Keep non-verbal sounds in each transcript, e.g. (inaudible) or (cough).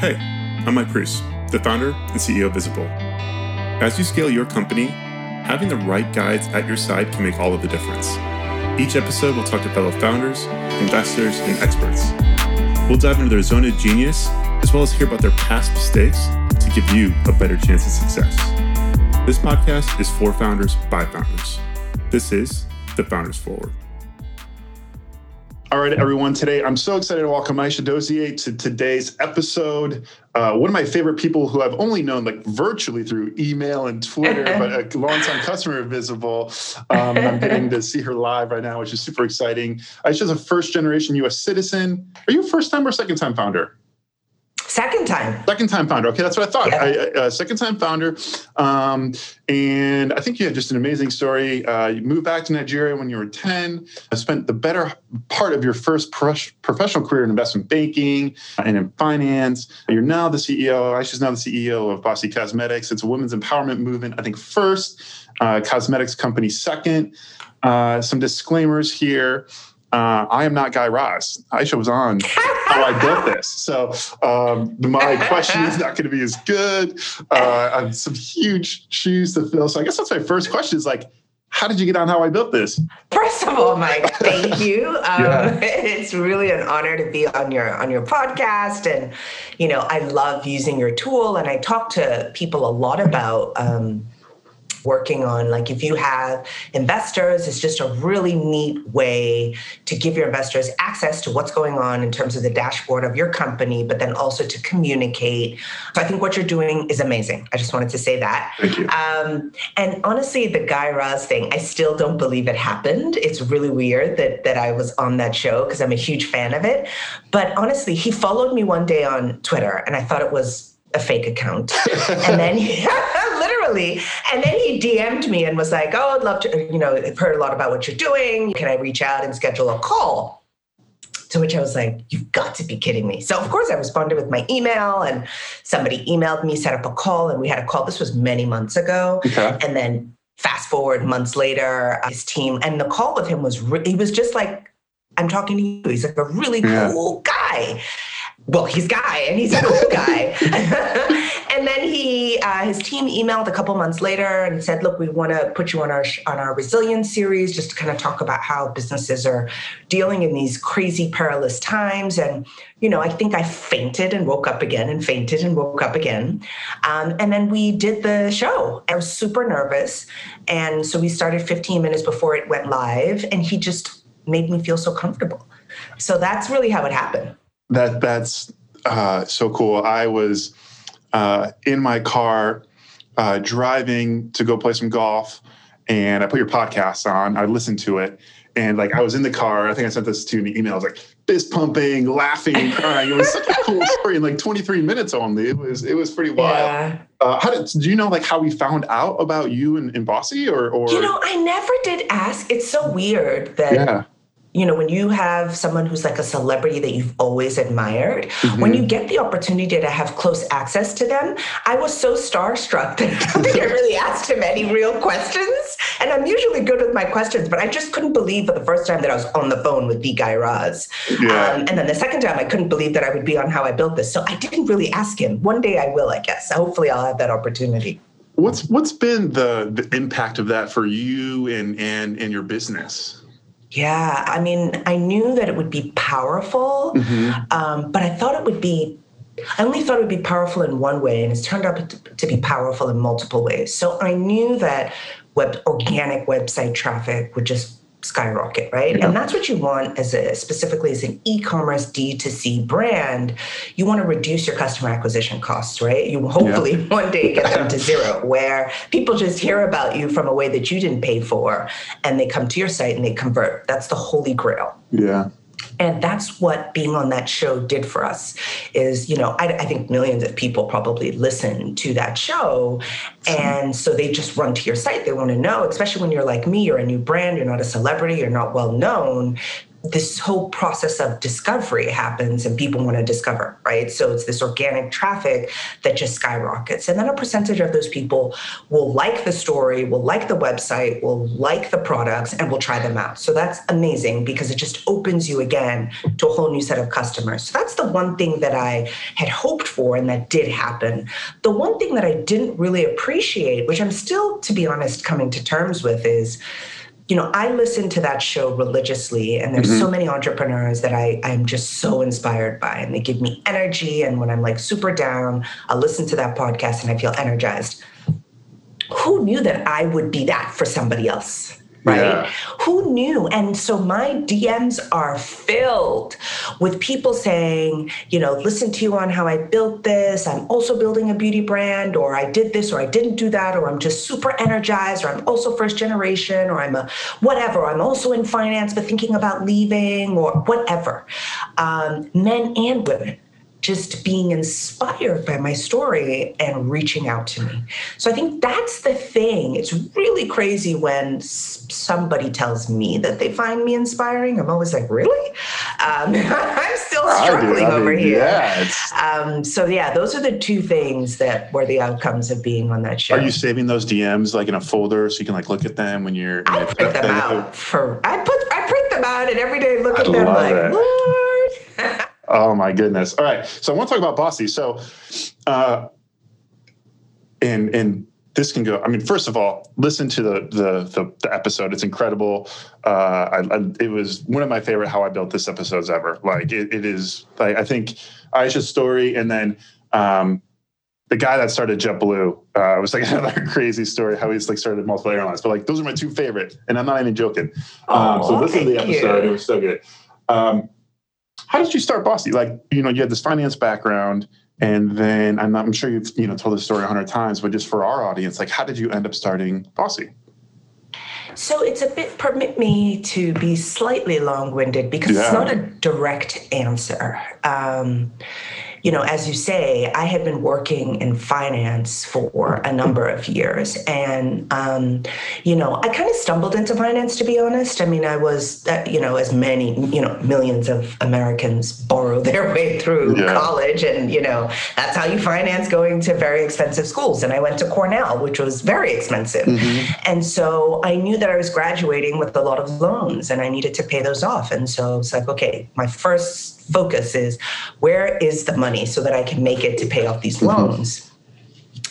Hey, I'm Mike Cruz, the founder and CEO of Visible. As you scale your company, having the right guides at your side can make all of the difference. Each episode, we'll talk to fellow founders, investors, and experts. We'll dive into their zone of genius, as well as hear about their past mistakes to give you a better chance of success. This podcast is for founders by founders. This is the Founders Forward. All right, everyone. Today, I'm so excited to welcome Aisha Dozier to today's episode. Uh, one of my favorite people who I've only known like virtually through email and Twitter, (laughs) but a longtime customer of Visible. Um, I'm getting to see her live right now, which is super exciting. Aisha's a first generation US citizen. Are you a first time or second time founder? Second time. Second time founder. Okay, that's what I thought. Yeah. I, uh, second time founder. Um, and I think you had just an amazing story. Uh, you moved back to Nigeria when you were 10. I spent the better part of your first professional career in investment banking and in finance. You're now the CEO. Aisha's now the CEO of Bossy Cosmetics. It's a women's empowerment movement, I think, first, uh, cosmetics company second. Uh, some disclaimers here. Uh, I am not Guy Raz. Aisha was on how I built this. So um, my question is not going to be as good. Uh, I have some huge shoes to fill. So I guess that's my first question is like, how did you get on how I built this? First of all, Mike, thank (laughs) you. Um, yeah. (laughs) It's really an honor to be on your on your podcast, and you know I love using your tool, and I talk to people a lot about. Um, working on. Like if you have investors, it's just a really neat way to give your investors access to what's going on in terms of the dashboard of your company, but then also to communicate. So I think what you're doing is amazing. I just wanted to say that. Thank you. Um, and honestly, the Guy Raz thing, I still don't believe it happened. It's really weird that that I was on that show because I'm a huge fan of it. But honestly, he followed me one day on Twitter, and I thought it was a fake account. (laughs) and then he, (laughs) and then he DM'd me and was like, "Oh, I'd love to, you know, I've heard a lot about what you're doing. Can I reach out and schedule a call?" To which I was like, "You've got to be kidding me!" So of course I responded with my email, and somebody emailed me, set up a call, and we had a call. This was many months ago, okay. and then fast forward months later, his team and the call with him was re- he was just like, "I'm talking to you." He's like a really yeah. cool guy well, he's guy and he's a cool guy. (laughs) (laughs) and then he, uh, his team emailed a couple months later and said, "Look, we want to put you on our on our resilience series, just to kind of talk about how businesses are dealing in these crazy, perilous times." And you know, I think I fainted and woke up again, and fainted and woke up again. Um, and then we did the show. I was super nervous, and so we started 15 minutes before it went live, and he just made me feel so comfortable. So that's really how it happened. That that's uh, so cool. I was uh, in my car uh, driving to go play some golf, and I put your podcast on. I listened to it, and like I was in the car. I think I sent this to you in the email. I was like fist pumping, laughing, (laughs) crying. It was such a cool story in like 23 minutes only. It was it was pretty wild. Yeah. Uh, how did do you know like how we found out about you and, and Bossy or or you know I never did ask. It's so weird that. Yeah you know, when you have someone who's like a celebrity that you've always admired, mm-hmm. when you get the opportunity to have close access to them, I was so starstruck that (laughs) I don't think I really asked him any real questions. And I'm usually good with my questions, but I just couldn't believe for the first time that I was on the phone with the Guy Raz. Yeah. Um, and then the second time, I couldn't believe that I would be on How I Built This. So I didn't really ask him. One day I will, I guess. Hopefully, I'll have that opportunity. What's what's been the, the impact of that for you and and and your business? Yeah, I mean, I knew that it would be powerful, mm-hmm. um, but I thought it would be. I only thought it would be powerful in one way, and it's turned out to be powerful in multiple ways. So I knew that web organic website traffic would just skyrocket, right? Yeah. And that's what you want as a specifically as an e-commerce D2C brand. You want to reduce your customer acquisition costs, right? You hopefully yeah. (laughs) one day get them to (laughs) zero where people just hear about you from a way that you didn't pay for and they come to your site and they convert. That's the holy grail. Yeah and that's what being on that show did for us is you know I, I, think millions of people probably listen to that show. And so they just run to your site. They want to know especially when you're like me you're a new brand you're not a celebrity you're not well known this whole process of discovery happens and people want to discover, right? So it's this organic traffic that just skyrockets. And then a percentage of those people will like the story, will like the website, will like the products, and will try them out. So that's amazing because it just opens you again to a whole new set of customers. So that's the one thing that I had hoped for and that did happen. The one thing that I didn't really appreciate, which I'm still, to be honest, coming to terms with, is you know, I listen to that show religiously, and there's mm-hmm. so many entrepreneurs that I I'm just so inspired by, and they give me energy. And when I'm like super down, I listen to that podcast and I feel energized. Who knew that I would be that for somebody else? Right? Yeah. Who knew? And so my DMs are filled with people saying, you know, listen to you on how I built this. I'm also building a beauty brand, or I did this, or I didn't do that, or I'm just super energized, or I'm also first generation, or I'm a whatever. I'm also in finance, but thinking about leaving, or whatever. Um, men and women just being inspired by my story and reaching out to me. So I think that's the thing. It's really crazy when somebody tells me that they find me inspiring. I'm always like, really? Um, (laughs) I'm still struggling I I over mean, here. Yeah, um, so yeah, those are the two things that were the outcomes of being on that show. Are you saving those DMs like in a folder so you can like look at them when you're? I print them out for. I put. I print them out and every day look at them like. Lord. (laughs) Oh my goodness! All right, so I want to talk about Bossy. So, uh, and and this can go. I mean, first of all, listen to the the the, the episode. It's incredible. Uh, I, I, it was one of my favorite how I built this episodes ever. Like it, it is. Like, I think Aisha's story, and then um, the guy that started JetBlue uh, was like (laughs) another crazy story how he's like started multiple airlines. But like those are my two favorite, and I'm not even joking. Um, oh, so listen to the episode. You. It was so good. Um, how did you start Bossy? Like, you know, you had this finance background, and then I'm, not, I'm sure you've you know told this story a hundred times, but just for our audience, like, how did you end up starting Bossy? So it's a bit permit me to be slightly long-winded because yeah. it's not a direct answer. Um, you know, as you say, I had been working in finance for a number of years. And, um, you know, I kind of stumbled into finance, to be honest. I mean, I was, uh, you know, as many, you know, millions of Americans borrow (laughs) their way through yeah. college. And, you know, that's how you finance going to very expensive schools. And I went to Cornell, which was very expensive. Mm-hmm. And so I knew that I was graduating with a lot of loans and I needed to pay those off. And so it's like, okay, my first focus is where is the money so that I can make it to pay off these mm-hmm. loans?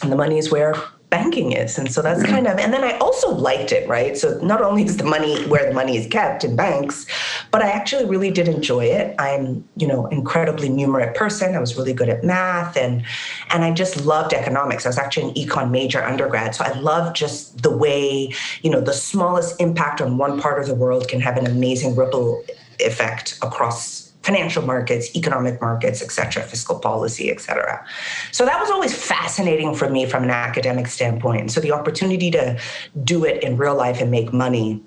And the money is where banking is. And so that's kind of, and then I also liked it, right? So not only is the money where the money is kept in banks, but I actually really did enjoy it. I'm, you know, incredibly numerate person. I was really good at math and and I just loved economics. I was actually an econ major undergrad. So I love just the way, you know, the smallest impact on one part of the world can have an amazing ripple effect across financial markets, economic markets, et cetera, fiscal policy, et cetera. So that was always fascinating for me from an academic standpoint. So the opportunity to do it in real life and make money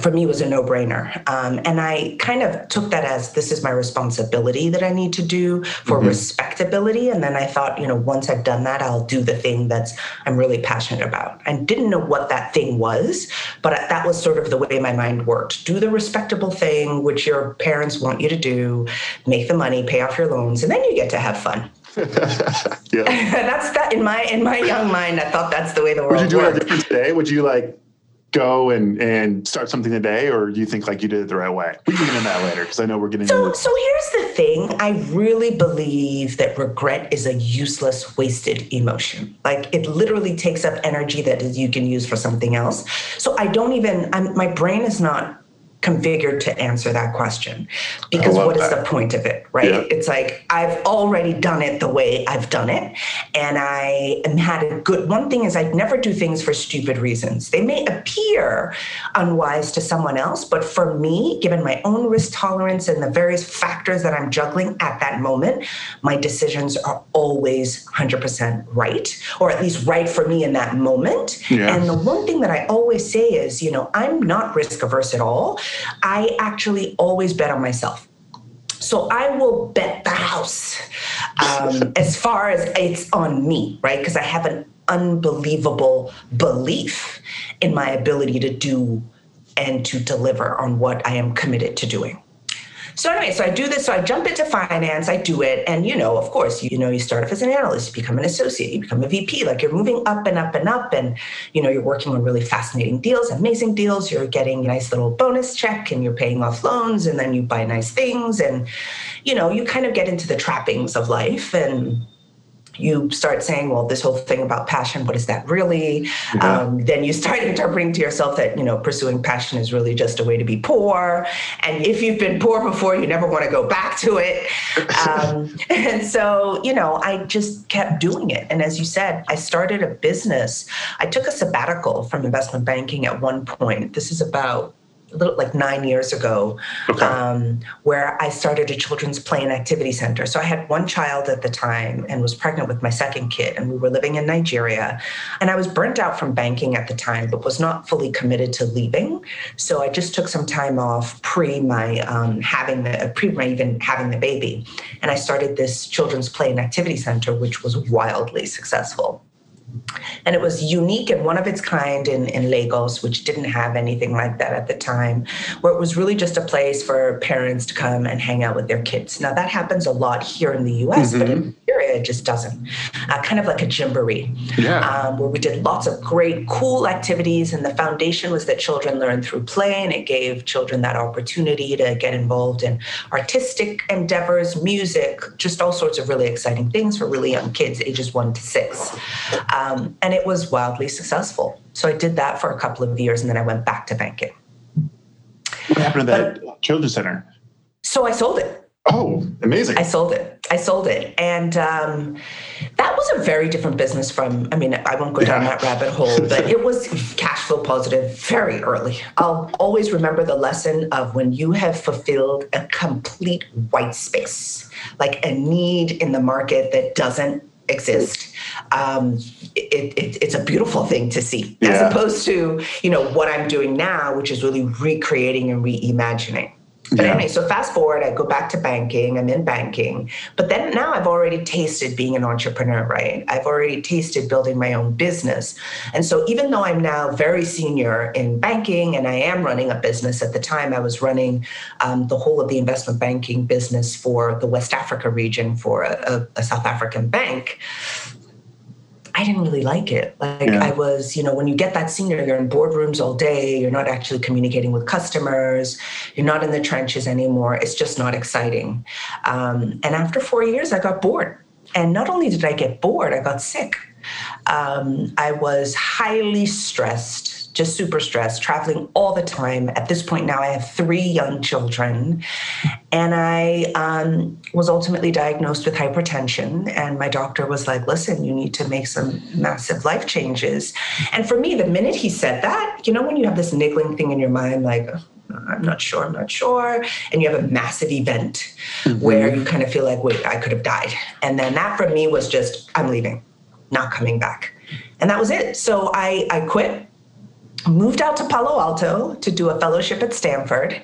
for me was a no-brainer um, and i kind of took that as this is my responsibility that i need to do for mm-hmm. respectability and then i thought you know once i've done that i'll do the thing that's i'm really passionate about I didn't know what that thing was but that was sort of the way my mind worked do the respectable thing which your parents want you to do make the money pay off your loans and then you get to have fun (laughs) (laughs) yeah. that's that in my in my young mind i thought that's the way the world would you do worked. it different today would you like go and and start something today, or do you think like you did it the right way? We can get into that later because I know we're getting. So, into- so here's the thing: I really believe that regret is a useless, wasted emotion. Like it literally takes up energy that you can use for something else. So I don't even. I'm, my brain is not configured to answer that question because what is that. the point of it right yeah. it's like i've already done it the way i've done it and i am had a good one thing is I'd never do things for stupid reasons they may appear unwise to someone else but for me given my own risk tolerance and the various factors that i'm juggling at that moment my decisions are always 100% right or at least right for me in that moment yeah. and the one thing that i always say is you know i'm not risk averse at all I actually always bet on myself. So I will bet the house um, (laughs) as far as it's on me, right? Because I have an unbelievable belief in my ability to do and to deliver on what I am committed to doing. So anyway, so I do this. So I jump into finance. I do it, and you know, of course, you know, you start off as an analyst, you become an associate, you become a VP. Like you're moving up and up and up, and you know, you're working on really fascinating deals, amazing deals. You're getting a nice little bonus check, and you're paying off loans, and then you buy nice things, and you know, you kind of get into the trappings of life and you start saying, well, this whole thing about passion, what is that really? Yeah. Um, then you start (laughs) interpreting to yourself that, you know, pursuing passion is really just a way to be poor. And if you've been poor before, you never want to go back to it. (laughs) Um, (laughs) and so, you know, I just kept doing it. And as you said, I started a business. I took a sabbatical from investment banking at one point. This is about little like nine years ago, okay. um, where I started a children's play and activity center. So I had one child at the time and was pregnant with my second kid, and we were living in Nigeria. And I was burnt out from banking at the time, but was not fully committed to leaving. So I just took some time off pre my um, having the pre my even having the baby, and I started this children's play and activity center, which was wildly successful. And it was unique and one of its kind in, in Lagos, which didn't have anything like that at the time, where it was really just a place for parents to come and hang out with their kids. Now, that happens a lot here in the US, mm-hmm. but in Nigeria, it just doesn't. Uh, kind of like a jamboree, yeah. um, where we did lots of great, cool activities. And the foundation was that children learn through play, and it gave children that opportunity to get involved in artistic endeavors, music, just all sorts of really exciting things for really young kids, ages one to six. Um, and it was wildly successful. So I did that for a couple of years and then I went back to banking. What happened to that but, children's center? So I sold it. Oh, amazing. I sold it. I sold it. And um, that was a very different business from, I mean, I won't go down yeah. that rabbit hole, but it was cash flow positive very early. I'll always remember the lesson of when you have fulfilled a complete white space, like a need in the market that doesn't exist um, it, it, it's a beautiful thing to see yeah. as opposed to you know what i'm doing now which is really recreating and reimagining but yeah. anyway, so fast forward, I go back to banking. I'm in banking, but then now I've already tasted being an entrepreneur, right? I've already tasted building my own business. And so even though I'm now very senior in banking and I am running a business, at the time I was running um, the whole of the investment banking business for the West Africa region for a, a, a South African bank. I didn't really like it. Like yeah. I was, you know, when you get that senior, you're in boardrooms all day, you're not actually communicating with customers, you're not in the trenches anymore. It's just not exciting. Um, and after four years, I got bored. And not only did I get bored, I got sick. Um, I was highly stressed just super stressed, traveling all the time. At this point now, I have three young children. And I um, was ultimately diagnosed with hypertension. And my doctor was like, listen, you need to make some massive life changes. And for me, the minute he said that, you know, when you have this niggling thing in your mind, like, I'm not sure, I'm not sure. And you have a massive event mm-hmm. where you kind of feel like, wait, I could have died. And then that for me was just, I'm leaving, not coming back. And that was it. So I, I quit moved out to Palo Alto to do a fellowship at Stanford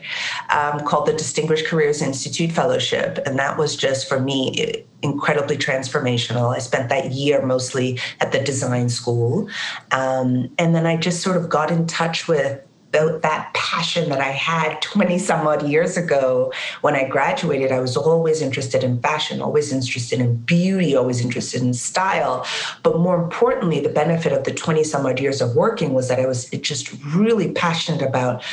um, called the Distinguished Careers Institute Fellowship. And that was just for me incredibly transformational. I spent that year mostly at the design school. Um, and then I just sort of got in touch with that passion that I had (laughs) 20 some odd years ago when I graduated. I was always interested in fashion, always interested in beauty, always interested in style. But more importantly, the benefit of the 20 some odd years of working was that I was just really passionate about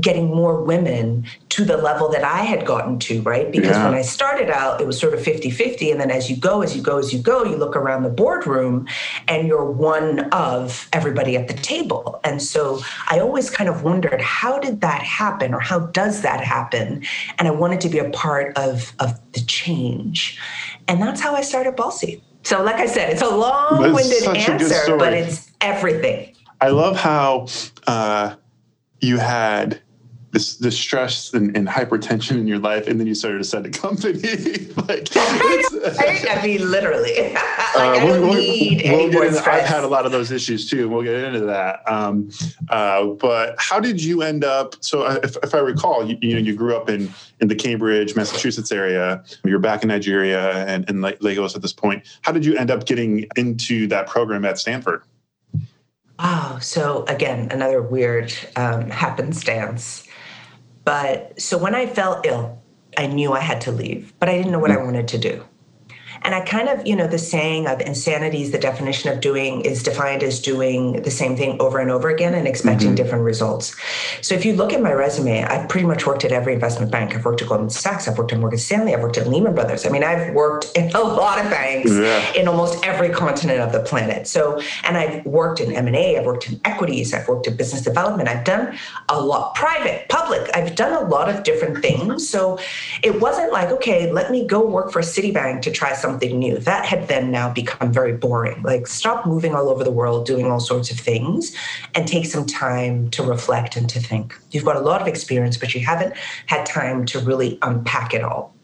getting more women to the level that I had gotten to, right? Because yeah. when I started out, it was sort of 50 50. And then as you go, as you go, as you go, you look around the boardroom and you're one of everybody at the table. And so I always kind of wondered how did that happen or how does that happen? And I wanted to be a part of, of the change. And that's how I started Bossy. So, like I said, it's a long winded answer, but it's everything. I love how uh, you had this, this stress and, and, hypertension in your life, and then you started to set a company. (laughs) like, I mean, literally. (laughs) like, uh, we'll, we'll, we'll get into, I've had a lot of those issues too, and we'll get into that. Um, uh, but how did you end up? So, if, if I recall, you, you, know, you grew up in in the Cambridge, Massachusetts area. You're back in Nigeria and in Lagos at this point. How did you end up getting into that program at Stanford? Wow. So again, another weird um, happenstance. But so when I fell ill, I knew I had to leave, but I didn't know what I mm. wanted to do. And I kind of, you know, the saying of insanity is the definition of doing is defined as doing the same thing over and over again and expecting mm-hmm. different results. So if you look at my resume, I've pretty much worked at every investment bank. I've worked at Goldman Sachs, I've worked at Morgan Stanley, I've worked at Lehman Brothers. I mean, I've worked in a lot of banks yeah. in almost every continent of the planet. So, and I've worked in M&A, I've worked in equities, I've worked in business development. I've done a lot private, public. I've done a lot of different things. So it wasn't like, okay, let me go work for Citibank to try something something new. That had then now become very boring. Like, stop moving all over the world, doing all sorts of things, and take some time to reflect and to think. You've got a lot of experience, but you haven't had time to really unpack it all.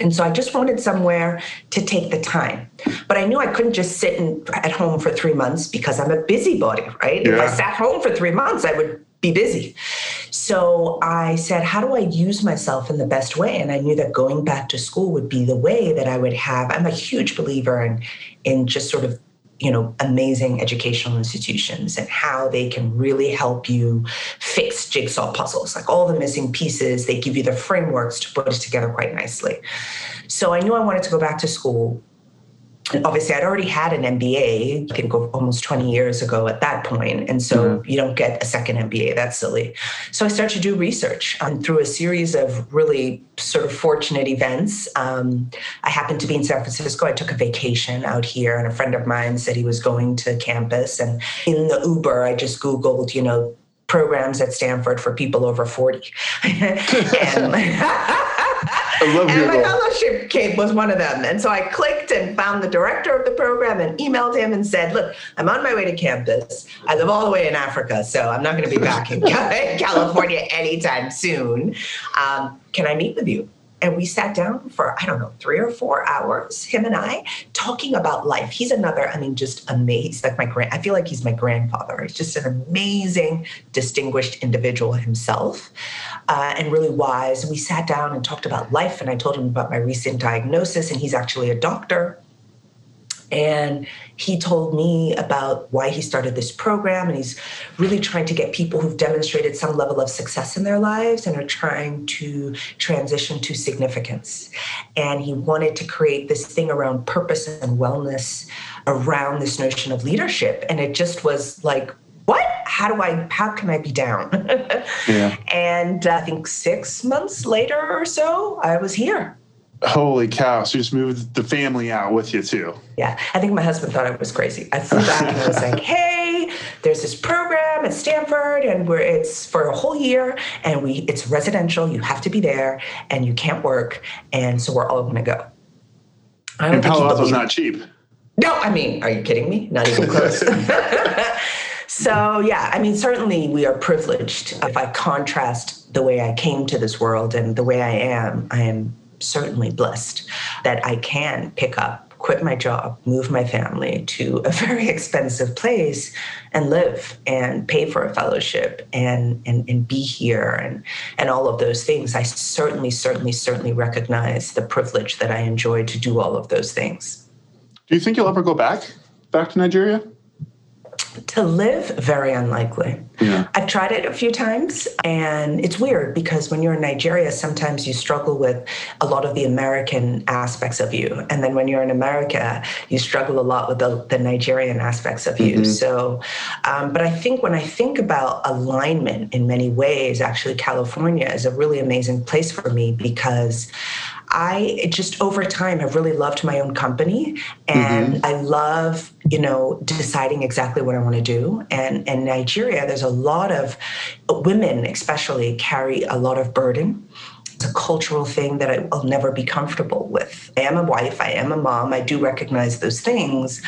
And so I just wanted somewhere to take the time. But I knew I couldn't just sit in, at home for three months because I'm a busybody, right? Yeah. If I sat home for three months, I would be busy. So I said, how do I use myself in the best way? And I knew that going back to school would be the way that I would have. I'm a huge believer in, in just sort of you know amazing educational institutions and how they can really help you fix jigsaw puzzles like all the missing pieces they give you the frameworks to put it together quite nicely so i knew i wanted to go back to school and obviously, I'd already had an MBA, I think almost 20 years ago at that point. And so mm-hmm. you don't get a second MBA. That's silly. So I started to do research And through a series of really sort of fortunate events. Um, I happened to be in San Francisco. I took a vacation out here, and a friend of mine said he was going to campus. And in the Uber, I just Googled, you know, programs at Stanford for people over 40. (laughs) and (laughs) and my fellowship kid was one of them. And so I clicked and found the director of the program and emailed him and said, Look, I'm on my way to campus. I live all the way in Africa, so I'm not going to be back in (laughs) California anytime soon. Um, can I meet with you? And we sat down for i don't know three or four hours him and i talking about life. He's another i mean just amazing like my grand i feel like he's my grandfather. He's just an amazing distinguished individual himself uh, and really wise. And we sat down and talked about life and i told him about my recent diagnosis and he's actually a doctor and he told me about why he started this program. And he's really trying to get people who've demonstrated some level of success in their lives and are trying to transition to significance. And he wanted to create this thing around purpose and wellness around this notion of leadership. And it just was like, what? How do I, how can I be down? (laughs) yeah. And I think six months later or so, I was here. Holy cow. So you just moved the family out with you too. Yeah. I think my husband thought I was crazy. I flew back and I was like, (laughs) hey, there's this program at Stanford and where it's for a whole year and we it's residential. You have to be there and you can't work. And so we're all gonna go. I don't and Palo Alto's not cheap. No, I mean, are you kidding me? Not even close. (laughs) (laughs) so yeah, I mean, certainly we are privileged. If I contrast the way I came to this world and the way I am, I am certainly blessed that I can pick up, quit my job, move my family to a (laughs) very expensive place and live and pay for a fellowship and, and, and be here and, and all of those things. I certainly, certainly, certainly recognize the privilege that I enjoy to do all of those things. Do you think you'll ever go back? Back to Nigeria? To live, very unlikely. Yeah. I've tried it a few times, and it's weird because when you're in Nigeria, sometimes you struggle with a lot of the American aspects of you. And then when you're in America, you struggle a lot with the, the Nigerian aspects of you. Mm-hmm. So, um, but I think when I think about alignment in many ways, actually, California is a really amazing place for me because I just over time have really loved my own company and mm-hmm. I love, you know, deciding exactly what I want to do. And in Nigeria, there's a lot of women, especially, carry a lot of burden it's a cultural thing that I will never be comfortable with. I am a wife, I am a mom, I do recognize those things,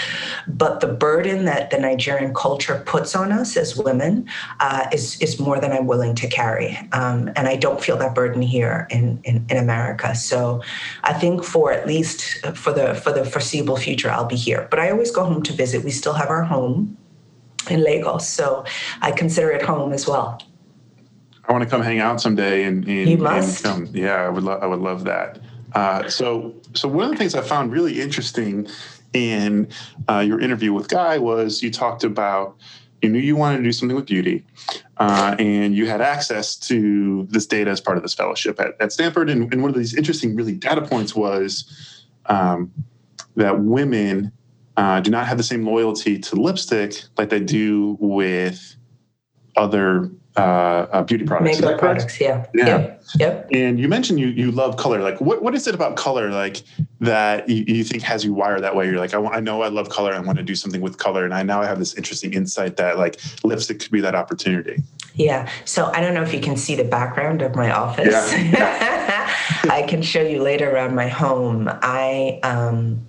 but the burden that the Nigerian culture puts on us as women uh, is, is more than I'm willing to carry. Um, and I don't feel that burden here in, in, in America. So I think for at least for the for the foreseeable future, I'll be here. But I always go home to visit. We still have our home in Lagos, so I consider it home as well. I want to come hang out someday and, and you must. And come. Yeah, I would. Lo- I would love that. Uh, so, so one of the things I found really interesting in uh, your interview with Guy was you talked about, you knew you wanted to do something with beauty, uh, and you had access to this data as part of this fellowship at, at Stanford. And, and, one of these interesting, really, data points was um, that women uh, do not have the same loyalty to lipstick like they do with other uh, uh, beauty products. Makeup products, yeah. yeah. Yep. Yep. And you mentioned you you love color. Like, what, what is it about color like that you, you think has you wired that way? You're like, I, want, I know I love color. I want to do something with color, and I now I have this interesting insight that like lipstick could be that opportunity. Yeah. So I don't know if you can see the background of my office. Yeah. (laughs) I can show you later around my home. I um,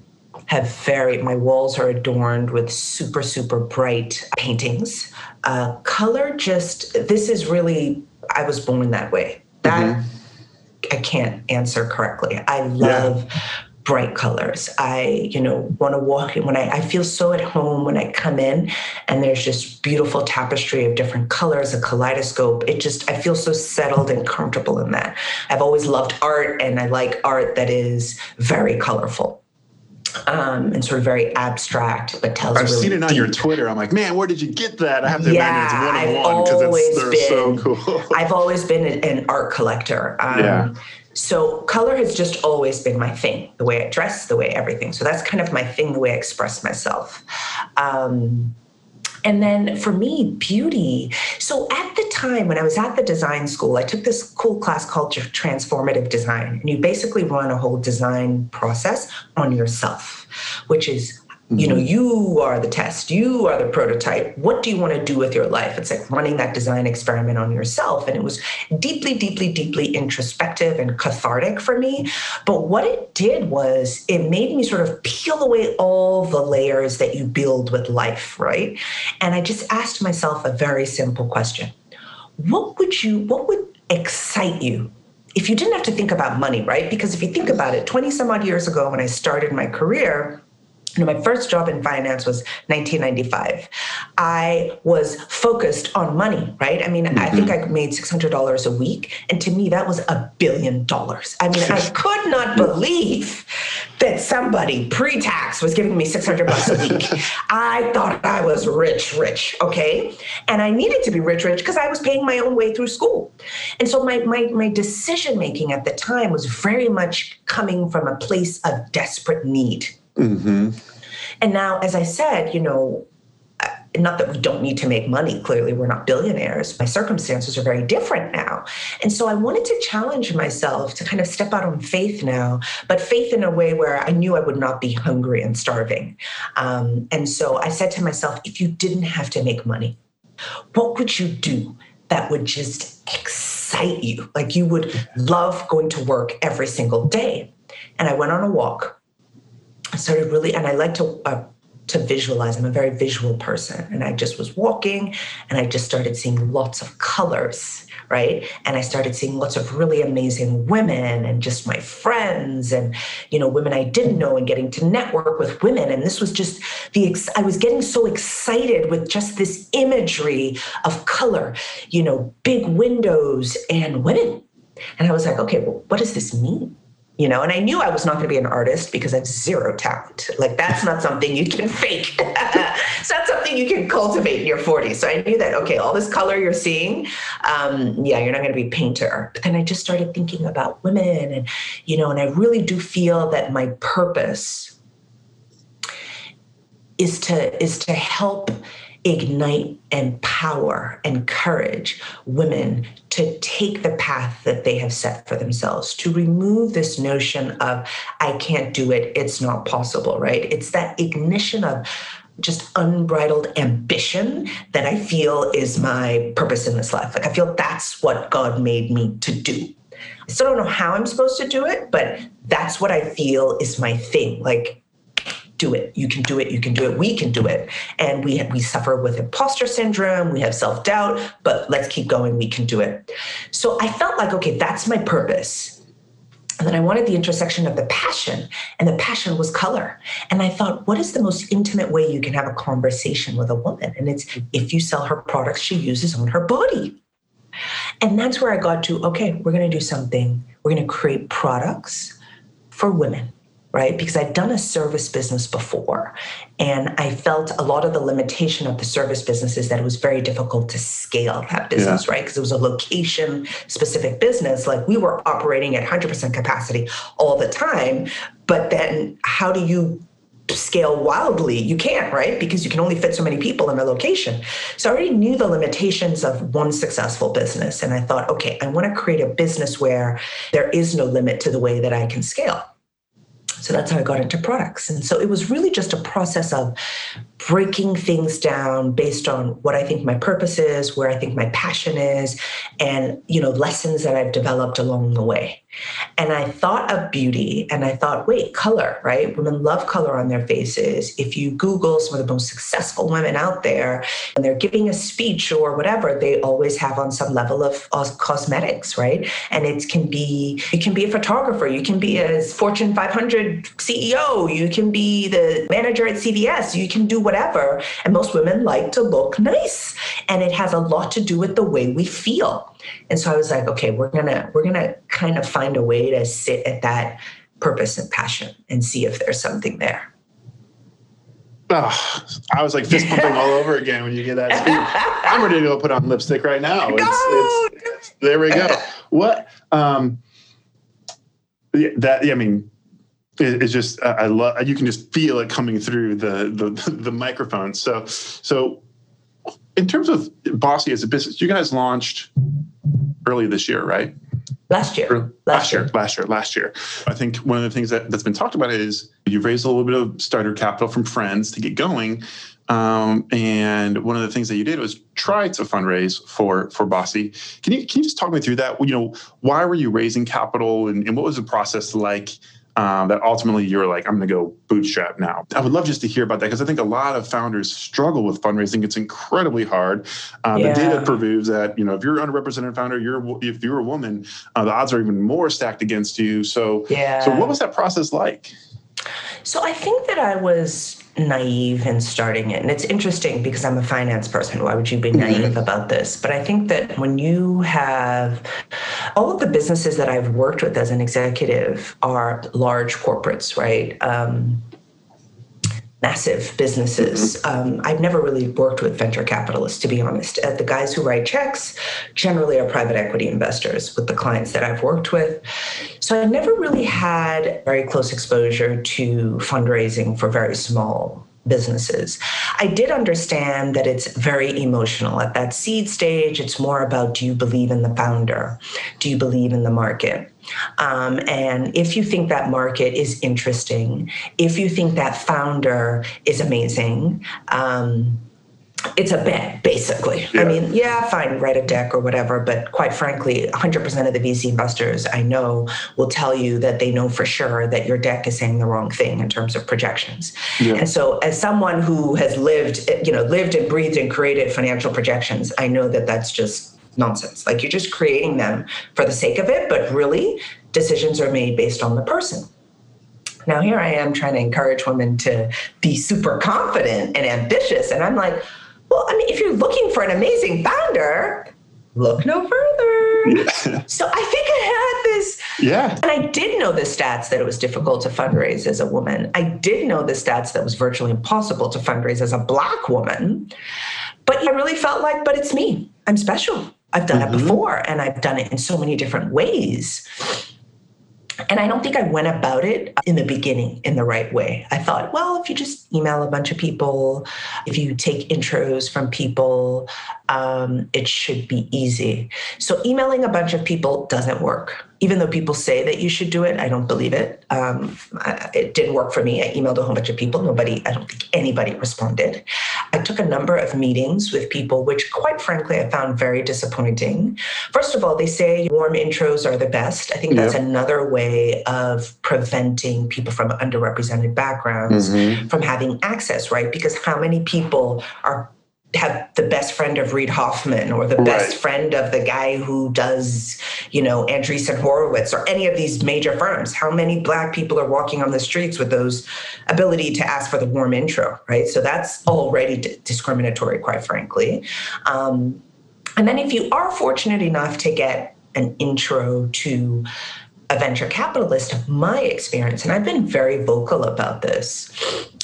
have very my walls are adorned with super super bright paintings. Uh, color just this is really i was born that way. That mm-hmm. i can't answer correctly. I love yeah. bright colors. I you know want to walk in when I, I feel so at home when i come in and there's just beautiful tapestry of different colors a kaleidoscope. It just i feel so settled and comfortable in that. I've always loved art and i like art that is very colorful um, and sort of very abstract, but tells. I've really seen it on deep. your Twitter. I'm like, man, where did you get that? I have to yeah, imagine it's one on one because they're been, so cool. (laughs) I've always been an art collector. Um, yeah. So color has just always been my thing. The way I dress, the way everything. So that's kind of my thing. The way I express myself. Um, and then for me, beauty. So at the time when I was at the design school, I took this cool class called transformative design. And you basically run a whole design process on yourself, which is Mm-hmm. You know, mm-hmm. you are the test, you are the prototype. What do you want to do with your life? It's like running that design experiment on yourself. And it was deeply, deeply, deeply introspective and cathartic for me. But what it did was it made me sort of peel away all the layers that you build with life, right? And I just asked myself a very simple question What would you, what would excite you if you didn't have to think about money, right? Because if you think about it, 20 some odd years ago when I started my career, my first job in finance was 1995. I was focused on money, right? I mean, mm-hmm. I think I made $600 a week. And to me, that was a billion dollars. I mean, I (laughs) could not believe that somebody pre tax was giving me 600 bucks a week. I thought I was rich, rich, okay? And I needed to be rich, rich because I was paying my own way through school. And so my, my, my decision making at the time was very much coming from a place of desperate need Mm-hmm. And now, as I said, you know, uh, not that we don't need to make money. Clearly, we're not billionaires. My circumstances are very different now. And so I wanted to challenge myself to kind of step out on faith now, but faith in a way where I knew I would not be hungry and starving. Um, and so I said to myself, if you didn't have to make money, what would you do that would just excite you? Like you would love going to work every single day. And I went on a walk Started really, and I like to uh, to visualize. I'm a very visual person, and I just was walking, and I just started seeing lots of colors, right? And I started seeing lots of really amazing women, and just my friends, and you know, women I didn't know, and getting to network with women. And this was just the. Ex- I was getting so excited with just this imagery of color, you know, big windows and women. And I was like, okay, well, what does this mean? You know and i knew i was not going to be an artist because i have zero talent. Like that's not something you can fake. (laughs) It's not something you can cultivate in your 40s so i knew that okay all this color you're seeing um, yeah you're not going to be a painter. But then i just started thinking about women and you know and i really do feel that my purpose is to is to help ignite, empower, encourage women to take the path that they have set for themselves, to remove this notion of, I can't do it, it's not possible, right? It's that ignition of, just unbridled ambition that I feel is my purpose in this life. Like, I feel that's what God made me to do. I still don't know how I'm supposed to do it, but that's what I feel is my thing. Like, do it. You can do it. You can do it. We can do it. And we we suffer with imposter syndrome. We have self doubt, but let's keep going. We can do it. So I felt like, okay, that's my purpose. And then I wanted the intersection of the passion, and the passion was color. And I thought, what is the most intimate way you can have a conversation with a woman? And it's if you sell her products she uses on her body. And that's where I got to okay, we're going to do something. We're going to create products for women right? Because I'd done a service business before. And I felt a lot of the limitation of the service business is that it was very difficult to scale that business, yeah. right? Because it was a location specific business. Like we were operating at 100% capacity all the time. But then how do you scale wildly, you can't, right? Because you can only fit so many people in a location. So I already knew the limitations of one successful business. And I thought, okay, I want to create a business where there is no limit to the way that I can scale. So that's how I got into products. And so it was really just a process of breaking things down based on what I think my purpose is, where I think my passion is, and you know, lessons that I've developed along the way. And I thought of beauty and I thought, wait, color, right? Women love color on their faces. If you Google some of the most successful women out there and they're giving a speech or whatever, they always have on some level of, cosmetics, right? And it can be, you can be a photographer, you can be a Fortune 500 CEO, you can be the manager at CVS, you can do whatever. And most women like to look nice. And it has a lot to do with the way we feel. And so I was like, okay, we're gonna, we're gonna kind of find a way to sit at that purpose and passion and see if there's something there. Oh, I was like fist pumping all over again when you get that. Speech. (laughs) I'm ready to go put on lipstick right now. It's, it's, it's, there we go. What? Um, that I mean, it's just I love you can just feel it coming through the the the microphone. So so in terms of Bossy as a business, you guys launched early this year, right? Last year. Last, last year. year. Last year. Last year. I think one of the things that, that's been talked about is you've raised a little bit of starter capital from friends to get going. Um, and one of the things that you did was try to fundraise for for Bossy. Can you can you just talk me through that? You know, why were you raising capital, and, and what was the process like um, that ultimately you're like, I'm going to go bootstrap now. I would love just to hear about that because I think a lot of founders struggle with fundraising. It's incredibly hard. Uh, yeah. The data proves that you know if you're an underrepresented founder, you're if you're a woman, uh, the odds are even more stacked against you. So, yeah. so what was that process like? So I think that I was naive in starting it. And it's interesting because I'm a finance person. Why would you be naive mm-hmm. about this? But I think that when you have all of the businesses that I've worked with as an executive are large corporates, right? Um, massive businesses. Mm-hmm. Um, I've never really worked with venture capitalists, to be honest. Uh, the guys who write checks generally are private equity investors with the clients that I've worked with. So I never really had very close exposure to fundraising for very small businesses. I did understand that it's very emotional. At that seed stage, it's more about do you believe in the founder? Do you believe in the market? Um, and if you think that market is interesting, if you think that founder is amazing, um, it's a bet, basically. Yeah. I mean, yeah, fine, write a deck or whatever, but quite frankly, 100% of the VC investors I know will tell you that they know for sure that your deck is saying the wrong thing in terms of projections. Yeah. And so, as someone who has lived, you know, lived and breathed and created financial projections, I know that that's just nonsense. Like you're just creating them for the sake of it, but really, decisions are made based on the person. Now, here I am trying to encourage women to be super confident and ambitious. And I'm like, well, I mean, if you're looking for an amazing founder, look no further. (laughs) So I think I had this. Yeah. And I did know the stats that it was difficult to fundraise as a woman. I did know the stats that was virtually impossible to fundraise as a Black woman. But I really felt like, but it's me. I'm special. I've done mm-hmm. it before and I've done it in so many different ways. And I don't think I went about it in the beginning in the right way. I thought, well, if you just email a bunch of people, if you take intros from people, um, it should be easy. So emailing a bunch of people doesn't work even though people say that you should do it, I don't believe it. Um, I, it didn't work for me. I emailed a whole bunch of people. Nobody, I don't think anybody responded. I took a number of meetings with people, which quite frankly, I found very disappointing. First of all, they say warm intros are the best. I think that's yep. another way of preventing people from underrepresented backgrounds mm-hmm. from having access, right? Because how many people are have the best friend of Reid Hoffman or the right. best friend of the guy who does, you know, Andreessen Horowitz or any of these major firms. How many black people are walking on the streets with those ability to ask for the warm intro, right? So that's already d- discriminatory, quite frankly. Um, and then if you are fortunate enough to get an intro to a venture capitalist, of my experience, and I've been very vocal about this.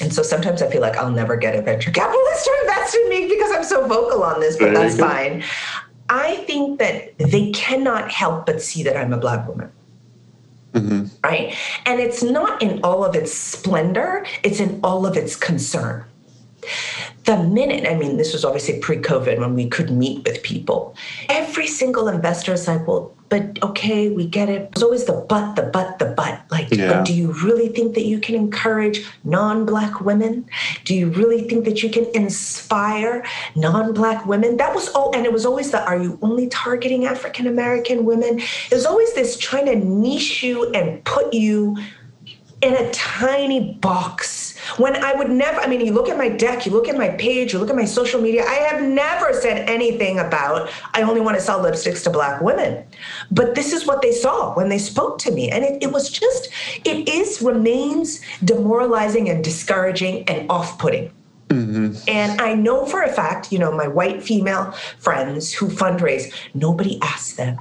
And so sometimes I feel like I'll never get a venture capitalist (laughs) to invest in me because I'm so vocal on this, but that's fine. I think that they cannot help but see that I'm a Black woman. Mm-hmm. Right. And it's not in all of its splendor, it's in all of its concern. The minute, I mean, this was obviously pre COVID when we could meet with people, every single investor is like, well, but okay, we get it. It's always the but, the but, the but. Like, yeah. but do you really think that you can encourage non Black women? Do you really think that you can inspire non Black women? That was all, and it was always the are you only targeting African American women? It was always this trying to niche you and put you in a tiny box when I would never, I mean, you look at my deck, you look at my page, you look at my social media, I have never said anything about I only want to sell lipsticks to Black women. But this is what they saw when they spoke to me. And it, it was just, it is, remains demoralizing and discouraging and off putting. Mm-hmm. And I know for a fact, you know, my white female friends who fundraise, nobody asks them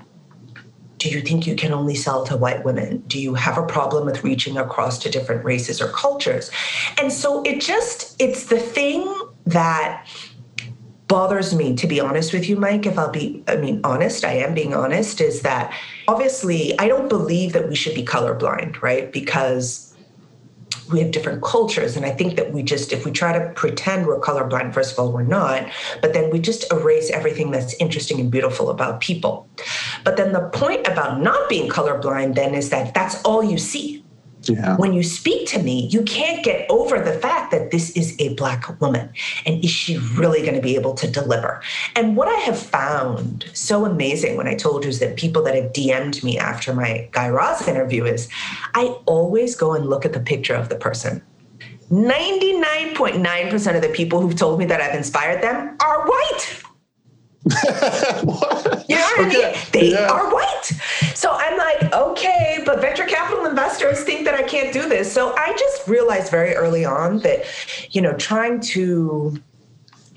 do you think you can only sell to white women? Do you have a problem with reaching across to different races or cultures? And so it just, it's the thing that bothers me, to be honest with you, Mike, if I'll be, I mean, honest, I am being honest, is that obviously I don't believe that we should be colorblind, right? Because we have different cultures. And I think that we just, if we try to pretend we're colorblind, first of all, we're not, but then we just erase everything that's interesting and beautiful about people. But then the point about not being colorblind then is that that's all you see. Yeah. When you speak to me, you can't get over the fact that this is a Black woman. And is she really going to be able to deliver? And what I have found so amazing when I told you is that people that have DM'd me after my Guy Raz interview is I always go and look at the picture of the person. 99.9% of the people who've told me that I've inspired them are white. You know what I mean? They yeah. are white. So I'm like, okay, but venture capital investors think that I can't do this. So I just realized very early on that, you know, trying to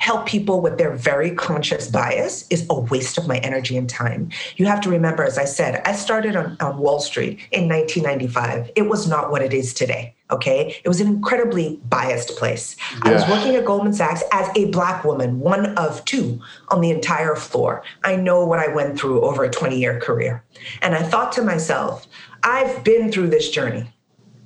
help people with their very conscious bias is a waste of my energy and time. You have to remember, as I said, I started on, on Wall Street in 1995. It was not what it is today. Okay. It was an incredibly biased place. Yeah. I was working at Goldman Sachs as a Black woman, one of two on the entire floor. I know what I went through over a 20 year career. And I thought to myself, I've been through this journey.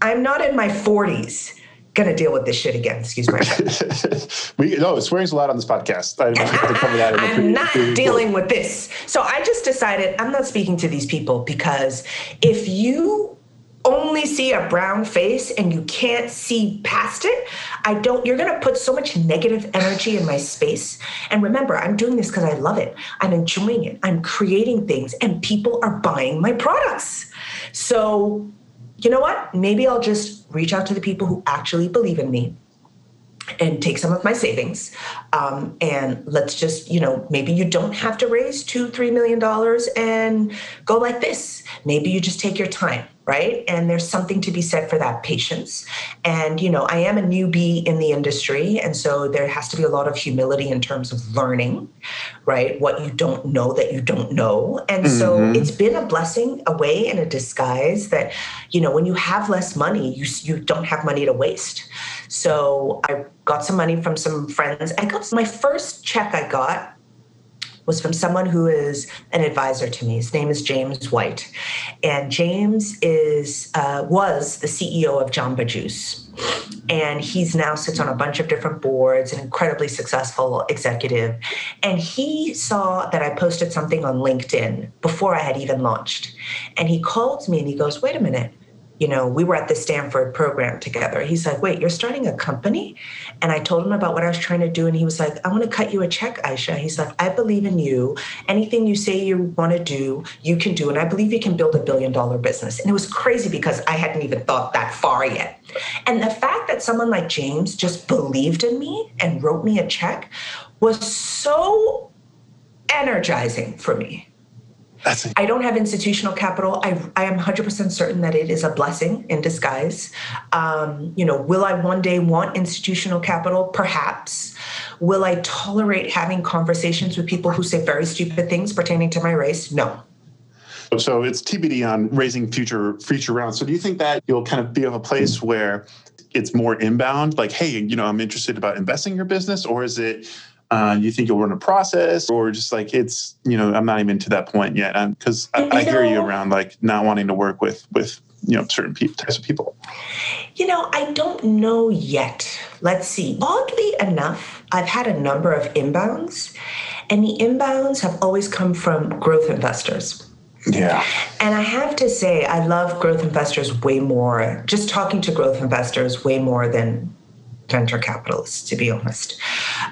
I'm not in my 40s going to deal with this shit again. Excuse my (laughs) we no swearing's allowed on this podcast. I to cover that. (laughs) I'm pre- not pre- dealing with this. So I just decided I'm not speaking to these people because if you only see a brown face and you can't see past it, I don't, you're going to put so much negative energy in my space. And remember, I'm doing this because I love it. I'm enjoying it. I'm creating things and people are buying my products. So you know what? Maybe I'll just reach out to the people who actually believe in me and take some of my savings. Um, and let's just you know maybe you don't have to raise two three million dollars and go like this. Maybe you just take your time right? And there's something to be said for that patience. And, you know, I am a newbie in the industry. And so there has to be a lot of humility in terms of learning, right? What you don't know that you don't know. And mm-hmm. so it's been a blessing, a way and a disguise that, you know, when you have less money, you, you don't have money to waste. So I got some money from some friends. I got my first check I got was from someone who is an advisor to me. His name is James White, and James is uh, was the CEO of Jamba Juice, and he's now sits on a bunch of different boards, an incredibly successful executive. And he saw that I posted something on LinkedIn before I had even launched, and he called me and he goes, "Wait a minute." You know, we were at the Stanford program together. He's like, wait, you're starting a company? And I told him about what I was trying to do. And he was like, I want to cut you a check, Aisha. He's like, I believe in you. Anything you say you want to do, you can do. And I believe you can build a billion dollar business. And it was crazy because I hadn't even thought that far yet. And the fact that someone like James just believed in me and wrote me a check was so energizing for me that's I don't have institutional capital. I, I am 100% certain that it is a blessing in disguise. Um, you know, will I one day want institutional capital? Perhaps. Will I tolerate having conversations with people who say very stupid things pertaining to my race? No. So it's TBD on raising future future rounds. So do you think that you'll kind of be of a place where it's more inbound, like, hey, you know, I'm interested about investing in your business, or is it uh, you think you'll run a process, or just like it's, you know, I'm not even to that point yet, because I, I hear you around like not wanting to work with with you know certain people, types of people. You know, I don't know yet. Let's see. Oddly enough, I've had a number of inbounds, and the inbounds have always come from growth investors. Yeah. And I have to say, I love growth investors way more, just talking to growth investors way more than venture capitalists, to be honest.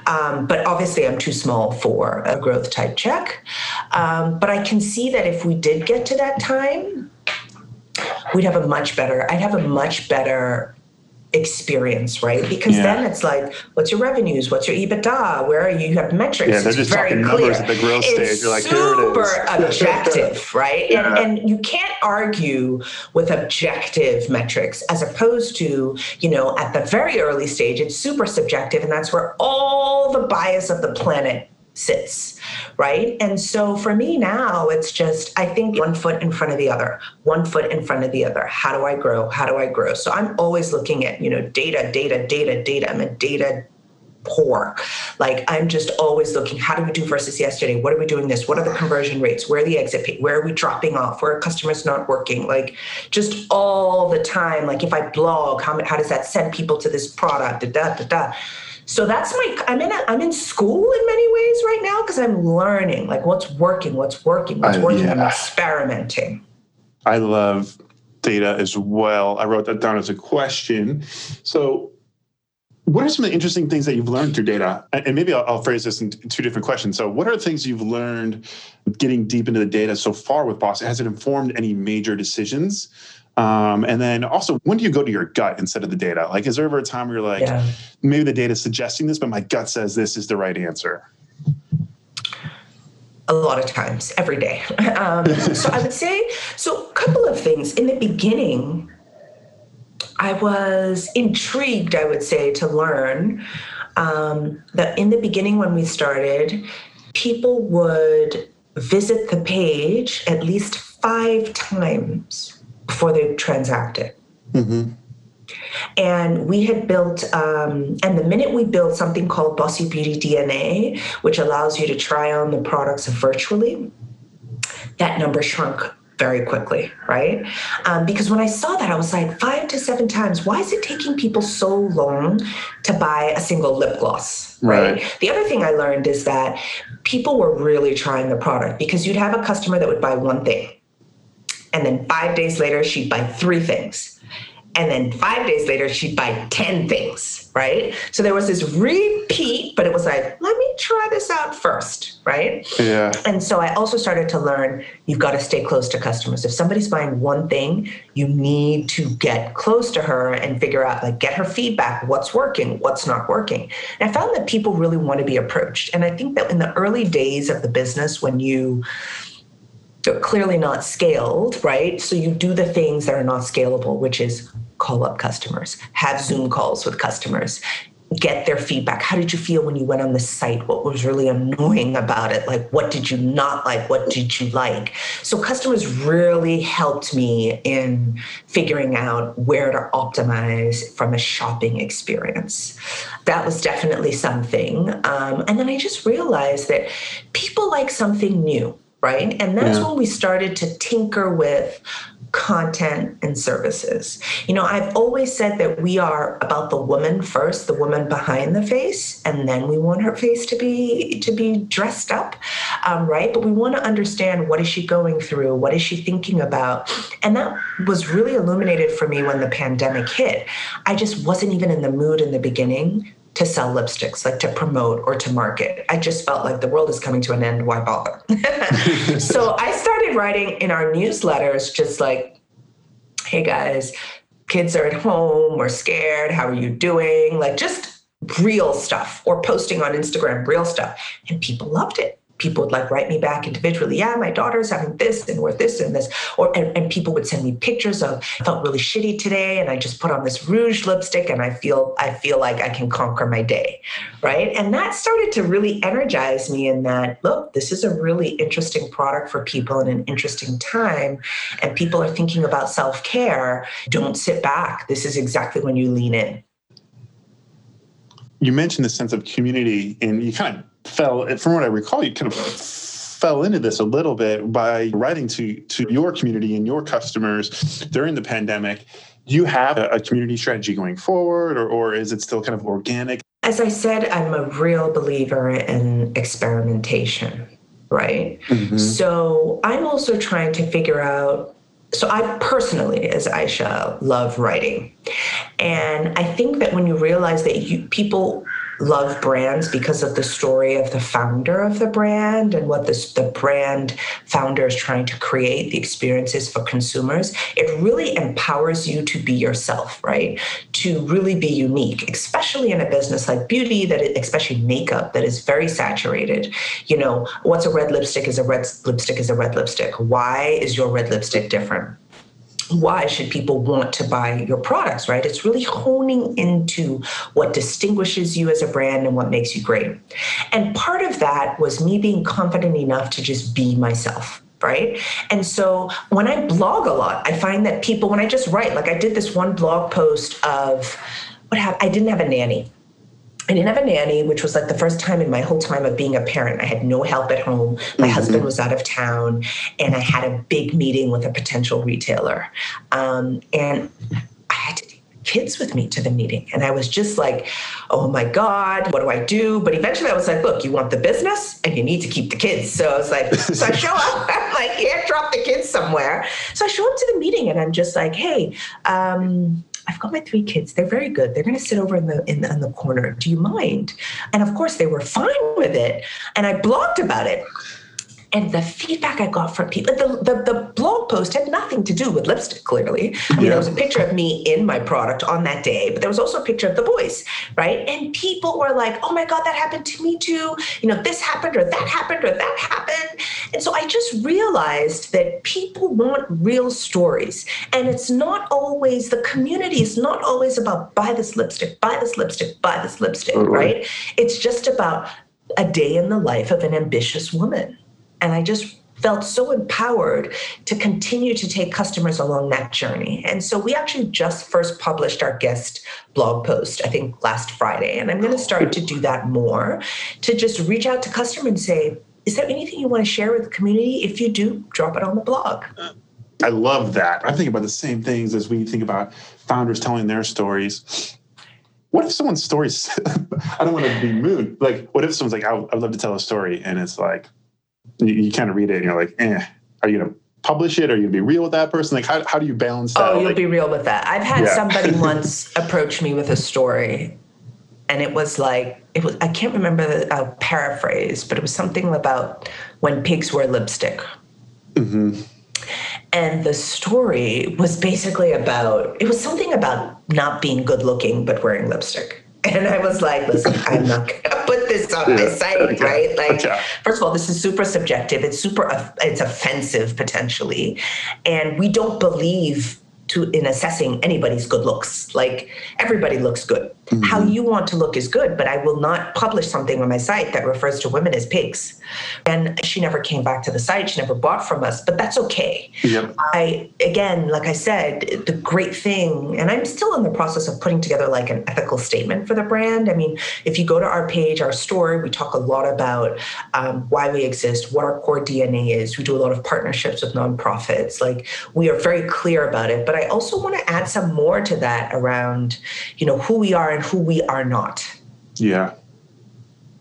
Um, but obviously, I'm too small for a growth type check. Um, but I can see that if we did get to that time, we'd have a much better, I'd have a much better experience, right? Because yeah. then it's like, what's your revenues? What's your EBITDA? Where are you? You have metrics. Yeah, they're just talking clear. numbers at the growth it's stage. You're like, super (laughs) objective, right? Yeah. And, and you can't argue with objective metrics as opposed to, you know, at the very early stage, it's super subjective, and that's where all the bias of the planet sits, right? And so for me now, it's just, I think one foot in front of the other, one foot in front of the other. How do I grow? How do I grow? So I'm always looking at, you know, data, data, data, data. I'm a data poor. Like I'm just always looking, how do we do versus yesterday? What are we doing this? What are the conversion rates? Where are the exit pay? Where are we dropping off? Where are customers not working? Like just all the time. Like if I blog, how, how does that send people to this product? Da, da, da, da. So that's my I'm in a, I'm in school in many ways right now because I'm learning like what's working, what's working, what's working, I, yeah. I'm experimenting. I love data as well. I wrote that down as a question. So what are some of the interesting things that you've learned through data? And maybe I'll, I'll, phrase this in two different questions. So, what are the things you've learned getting deep into the data so far with Boss? Has it informed any major decisions um, and then also, when do you go to your gut instead of the data? Like, is there ever a time where you're like, yeah. maybe the data is suggesting this, but my gut says this is the right answer? A lot of times, every day. (laughs) Um, so I would say, so a couple of things. In the beginning, I was intrigued, I would say, to learn um, that in the beginning when we started, people would visit the page at least five times before they transacted. Mm-hmm. And we had built, um, and the minute we built something called Bossy Beauty DNA, which allows you to try on the products virtually, that number shrunk very quickly, right? Um, because when I saw that, I was like, five to seven times, why is it taking people so long to buy a single lip gloss? Right. right. The other thing I learned is that people were really trying the product because you'd have a customer that would buy one thing and then five days later, she'd buy three things. And then five days later, she'd buy 10 things, right? So there was this repeat, but it was like, let me try this out first, right? Yeah. And so I also started to learn you've got to stay close to customers. If somebody's buying one thing, you need to get close to her and figure out, like, get her feedback what's working, what's not working. And I found that people really want to be approached. And I think that in the early days of the business, when you, clearly not scaled, right? So you do the things that are not scalable, which is call up customers, have Zoom calls with customers, get their feedback. How did you feel when you went on the site? What was really annoying about it? Like, what did you not like? What did you like? So, customers really helped me in figuring out where to optimize from a shopping experience. That was definitely something. Um, and then I just realized that people like something new right? And that's yeah. when we started to tinker with content and services. You know, I've always said that we are about the woman first, the woman behind the face, and then we want her face to be to be dressed up, um, right? But we want to understand what is she going through, what is she thinking about, and that was really illuminated for me when the pandemic hit. I just wasn't even in the mood in the beginning to sell lipsticks, like to promote or to market. I just felt like the world is coming to an end. Why bother? (laughs) so I started writing in our newsletters, just like, hey guys, kids are at home, we're scared. How are you doing? Like just real stuff or posting on Instagram, real stuff. And people loved it people would like write me back individually yeah my daughter's having this and worth this and this. Or and, and, people would send me pictures of I felt really shitty today and i just put on this rouge lipstick and i feel i feel like i can conquer my day. Right? And that started to really energize me in that look this is a really interesting product for people in an interesting time and people are thinking about self-care. Don't sit back. This is exactly when you lean in. You mentioned the sense of community and you kind of fell, from what I recall, you kind of fell into this a little bit by writing to to your community and your customers during the pandemic. Do you have a, community strategy going forward, or, or is it still kind of organic? As I said, I'm a real believer in experimentation, right? Mm-hmm. So I'm also trying to figure out so I personally, as Aisha, love writing. And I think that when you realize that you, people love brands because of the story of the founder of the brand and what this, the brand founder is trying to create, the experiences for consumers. It really empowers you to be yourself, right? To really be unique, especially in a business like beauty, that it, especially makeup that is very saturated. You know, what's a red lipstick is a red lipstick is a red lipstick. Why is your red lipstick different? Why should people want to buy your products, right? It's really honing into what distinguishes you as a brand and what makes you great. And part of that was me being confident enough to just be myself. Right. And so when I blog a lot, I find that people, when I just write, like I did this one blog post of what happened, I didn't have a nanny. I didn't have a nanny, which was like the first time in my whole time of being a parent. I had no help at home. My mm-hmm. husband was out of town, and I had a big meeting with a potential retailer. Um, and I had to take kids with me to the meeting. And I was just like, oh my God, what do I do? But eventually I was like, look, you want the business and you need to keep the kids. So I was like, so I show up, (laughs) I'm like, yeah, drop the kids somewhere. So I show up to the meeting and I'm just like, hey, um, I've got my three kids. They're very good. They're going to sit over in the, in the in the corner. Do you mind? And of course, they were fine with it. And I blogged about it and the feedback I got from people, the, the, the, blog post had nothing to do with lipstick, clearly. I mean, yeah. there was a picture of me in my product on that day, but there was also a picture of the boys, right? And people were like, oh my God, that happened to me too. You know, this happened or that happened or that happened. And so I just realized that people want real stories. And it's not always, the community is not always about buy this lipstick, buy this lipstick, buy this lipstick, right? It's just about a day in the life of an ambitious woman and I just felt so empowered to continue to take customers along that journey. And so we actually just first published our guest blog post, I think last Friday. And I'm going to start to do that more to just reach out to customers and say, is there anything you want to share with the community? If you do, drop it on the blog. I love that. I think about the same things as we think about founders telling their stories. What if someone's stories, (laughs) I don't want to be mood. Like, what if someone's like, I'd love to tell a story. And it's like, you, you kind of read it and you're like, eh, are you going to publish it? Are you going to be real with that person? Like, how, how do you balance that? Oh, you'll like, be real with that. I've had yeah. somebody (laughs) once approach me with a story and it was like, it was, I can't remember the uh, paraphrase, but it was something about when pigs wear lipstick. Mm-hmm. And the story was basically about, it was something about not being good looking, but wearing lipstick. And I was like, listen, I'm not going (laughs) to put this on yeah. my site, okay. right? Like, okay. first of all, this is super subjective. It's super, it's offensive potentially. And we don't believe to in assessing anybody's good looks. Like everybody looks good. Mm-hmm. How you want to look is good, but I will not publish something on my site that refers to women as pigs. And she never came back to the site. She never bought from us, but that's okay. Yep. I again, like I said, the great thing, and I'm still in the process of putting together like an ethical statement for the brand. I mean, if you go to our page, our story, we talk a lot about um, why we exist, what our core DNA is. We do a lot of partnerships with nonprofits. Like we are very clear about it, but but I also want to add some more to that around, you know, who we are and who we are not. Yeah.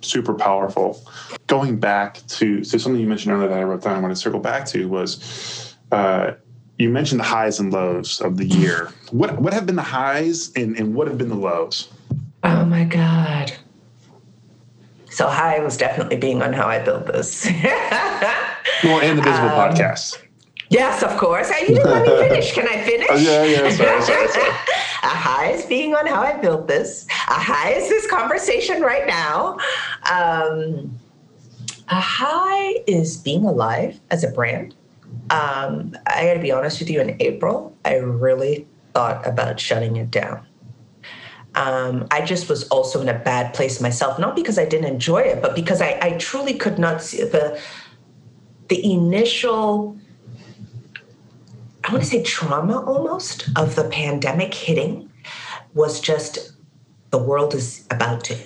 Super powerful. Going back to so something you mentioned earlier that I wrote down, I want to circle back to was uh, you mentioned the highs and lows of the year. What what have been the highs and, and what have been the lows? Oh my God. So high was definitely being on how I built this. (laughs) well, and the Visible um, podcast. Yes, of course. You didn't let me (laughs) finish. Can I finish? Oh, yeah, yeah. Sorry, sorry, sorry. (laughs) a high is being on how I built this. A high is this conversation right now. Um, A high is being alive as a brand. Um, I got to be honest with you, in April, I really thought about shutting it down. Um, I just was also in a bad place myself, not because I didn't enjoy it, but because I, I truly could not see the the initial I want to say trauma almost of the pandemic hitting was just the world is about to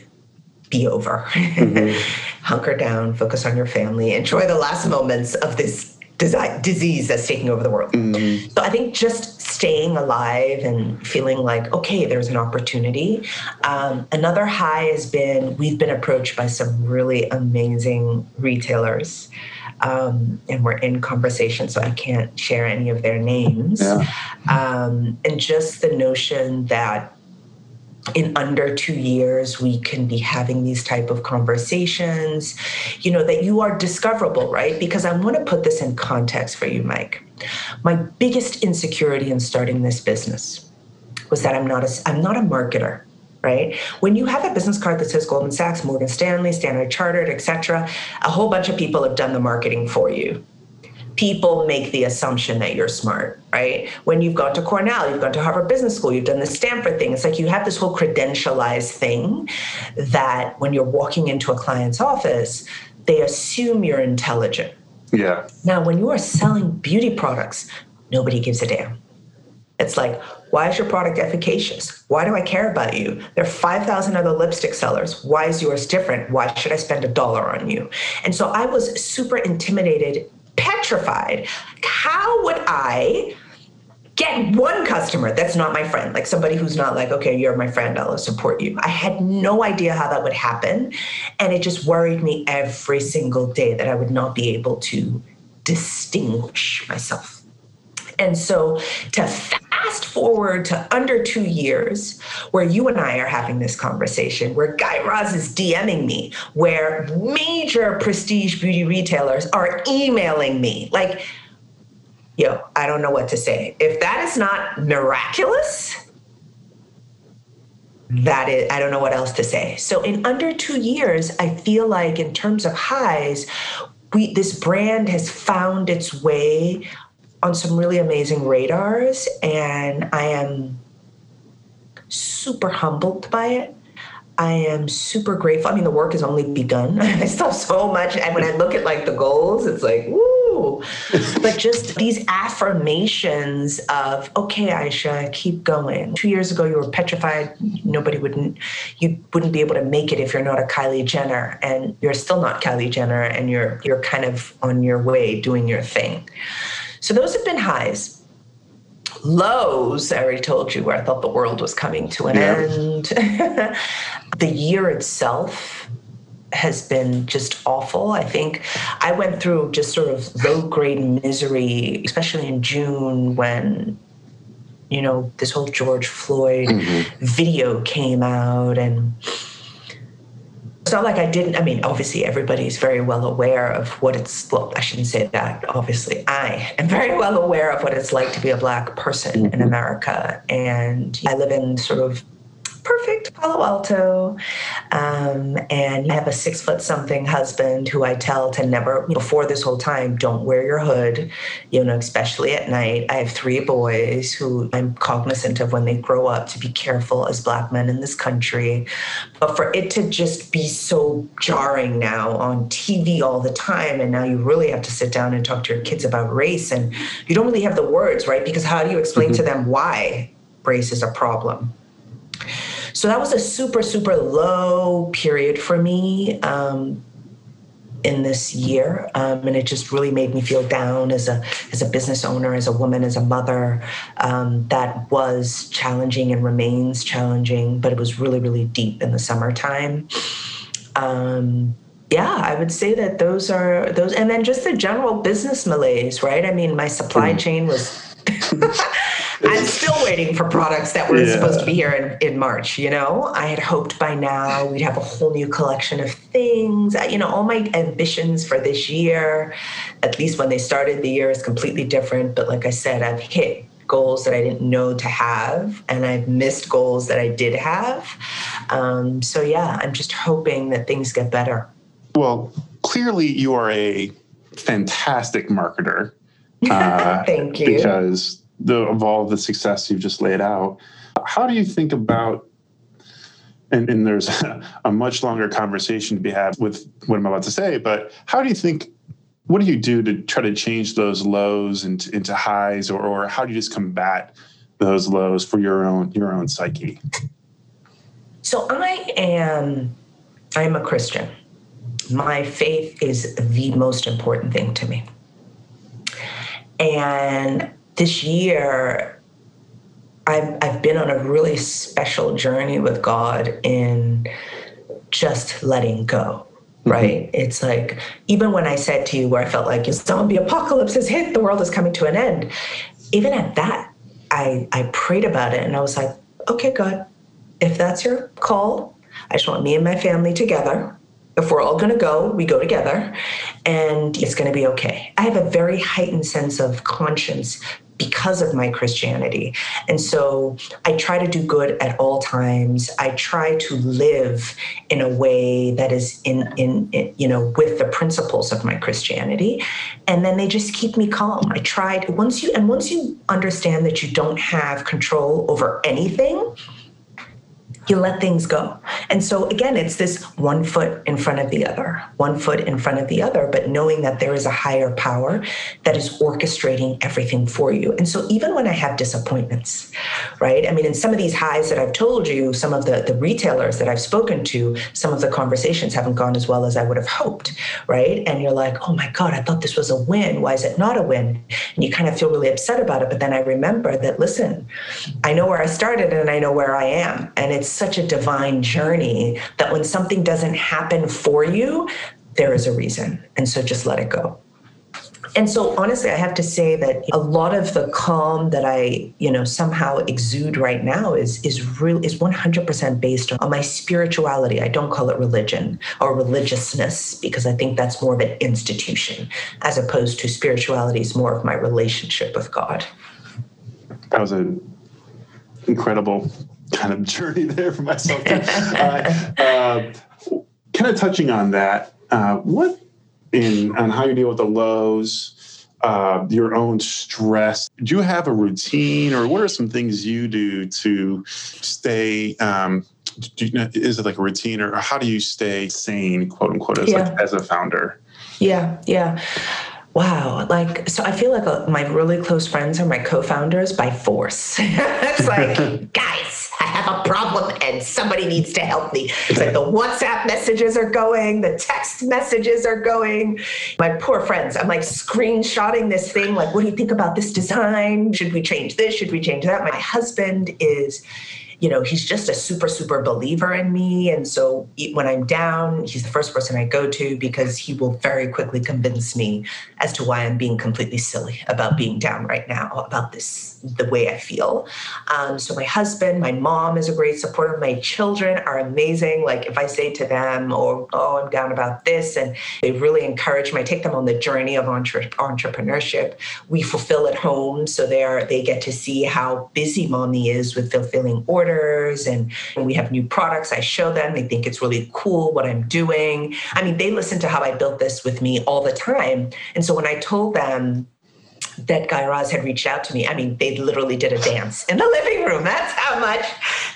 be over. Mm-hmm. (laughs) Hunker down, focus on your family, enjoy the last moments of this disease that's taking over the world. Mm-hmm. So I think just staying alive and feeling like, okay, there's an opportunity. Um, another high has been we've been approached by some really amazing retailers um, and we're in conversation, so I can't share any of their names. Yeah. Um, and just the notion that in under two years we can be having these type of conversations you know that you are discoverable right because i want to put this in context for you mike my biggest insecurity in starting this business was that i'm not a i'm not a marketer right? When you have a business card that says Goldman Sachs, Morgan Stanley, Standard Chartered, etc., a whole bunch of people have done the marketing for you. People make the assumption that you're smart, right? When you've gone to Cornell, you've gone to Harvard Business School, you've done the Stanford thing. It's like you have this whole credentialized thing that when you're walking into a client's office, they assume you're intelligent. Yeah. Now, when you are selling beauty products, nobody gives a damn. It's like, why is your product efficacious? Why do I care about you? There are 5,000 other lipstick sellers. Why is yours different? Why should I spend a dollar on you? And so I was super intimidated, petrified. How would I get one customer that's not my friend, like somebody who's not like, okay, you're my friend, I'll support you. I had no idea how that would happen. And it just worried me every single day that I would not be able to distinguish myself. And so to forward to under two years, where you and I are having this conversation, where Guy Raz is DMing me, where major prestige beauty retailers are emailing me, like, yo, I don't know what to say. If that is not miraculous, that is i don't know what else to say so in under two years i feel like in terms of highs we this brand has found its way on some really amazing radars, and I am super humbled by it. I am super grateful. I mean, the work has only begun. (laughs) I still have so much. And when I look at like the goals, it's like, woo. (laughs) but just these affirmations of, okay, Aisha, keep going. Two years ago, you were petrified. Nobody wouldn't, you wouldn't be able to make it if you're not a Kylie Jenner. And you're still not Kylie Jenner, and you're you're kind of on your way doing your thing. So those have been highs. Lows, I already told you, where I thought the world was coming to an yeah. end. (laughs) the year itself has been just awful. I think I went through just sort of low grade misery, especially in June when, you know, this whole George Floyd mm-hmm. video came out and it's not like I didn't. I mean, obviously, everybody's very well aware of what it's. Well, I shouldn't say that. Obviously, I am very well aware of what it's like to be a Black person in mm-hmm. America. And I live in sort of perfect Palo Alto. Um, and I have a six foot something husband who I tell to never, before this whole time, don't wear your hood, you know, especially at night. I have three boys who I'm cognizant of when they grow up to be careful as Black men in this country. But for it to just be so jarring now on TV all the time, and now you really have to sit down and talk to your kids about race, and you don't really have the words, right? Because how do you explain mm-hmm. to them why race is a problem? So that was a super, super low period for me um, in this year, um, and it just really made me feel down as a as a business owner, as a woman, as a mother. Um, that was challenging and remains challenging, but it was really, really deep in the summertime. Um, yeah, I would say that those are those, and then just the general business malaise, right? I mean, my supply mm. chain was. (laughs) I'm still waiting for products that were yeah. supposed to be here in, in March. You know, I had hoped by now we'd have a whole new collection of things. You know, all my ambitions for this year, at least when they started the year, is completely different. But like I said, I've hit goals that I didn't know to have, and I've missed goals that I did have. Um, so yeah, I'm just hoping that things get better. Well, clearly you are a fantastic marketer. Uh, (laughs) Thank you. Because the, of all the success you've just laid out, how do you think about and, and there's (laughs) a much longer conversation to be had with what I'm about to say, but how do you think what do you do to try to change those lows into, into highs or, or how do you just combat those lows for your own your own psyche? So i am i'm a christian. My faith is the most important thing to me. And this year I've, I've been on a really special journey with god in just letting go Mm-hmm. right? It's like, even when I said to you where I felt like a zombie apocalypse has hit, the world is coming to an end, even at that, I, I prayed about it and I was like, okay, God, if that's your call, I just want me and my family together. If we're all going to go, we go together and it's going to be okay. I have a very heightened sense of conscience because of my Christianity. And so I try to do good at all times. I try to live in a way that is in, in, in, you know, with the principles of my Christianity. And then they just keep me calm. I tried once you, and once you understand that you don't have control over anything, you let things go. And so again, it's this one foot in front of the other, one foot in front of the other, but knowing that there is a higher power that is orchestrating everything for you. And so even when I have disappointments, right? I mean, in some of these highs that I've told you, some of the, the retailers that I've spoken to, some of the conversations haven't gone as well as I would have hoped, right? And you're like, oh my God, I thought this was a win. Why is it not a win? And you kind of feel really upset about it. But then I remember that, listen, I know where I started and I know where I am. And it's such a divine journey that when something doesn't happen for you, there is a reason. And so just let it go. And so honestly, I have to say that a lot of the calm that I, you know, somehow exude right now is is real is 100% based on my spirituality. I don't call it religion or religiousness because I think that's more of an institution as opposed to spirituality is more of my relationship with God. That was an incredible kind of journey there for myself. uh, uh, kind of touching on that, uh, what in on how you deal with the lows, uh, your own stress. Do you have a routine, or what are some things you do to stay? Um, you know, is it like a routine, or how do you stay sane, quote unquote, as yeah. like as a founder? Yeah, yeah. Wow, like so I feel like a, uh, my really close friends are my co-founders by force. (laughs) it's like, (laughs) guys, I have a problem and somebody needs to help me. It's like the WhatsApp messages are going, the text messages are going. My poor friends, I'm like screenshotting this thing, like, what do you think about this design? Should we change this? Should we change that? My husband is you know, he's just a super, super believer in me. And so when I'm down, he's the first person I go to because he will very quickly convince me as to why I'm being completely silly about being down right now, about this, the way I feel. Um, so my husband, my mom is a great supporter. My children are amazing. Like if I say to them, oh, oh, I'm down about this, and they really encourage me, I take them on the journey of entre- entrepreneurship. We fulfill at home. So they're, they get to see how busy mommy is with fulfilling orders orders and, we have new products. I show them. They think it's really cool what I'm doing. I mean, they listen to how I built this with me all the time. And so when I told them that Guy Raz had reached out to me. I mean, they literally did a dance in the living room. That's how much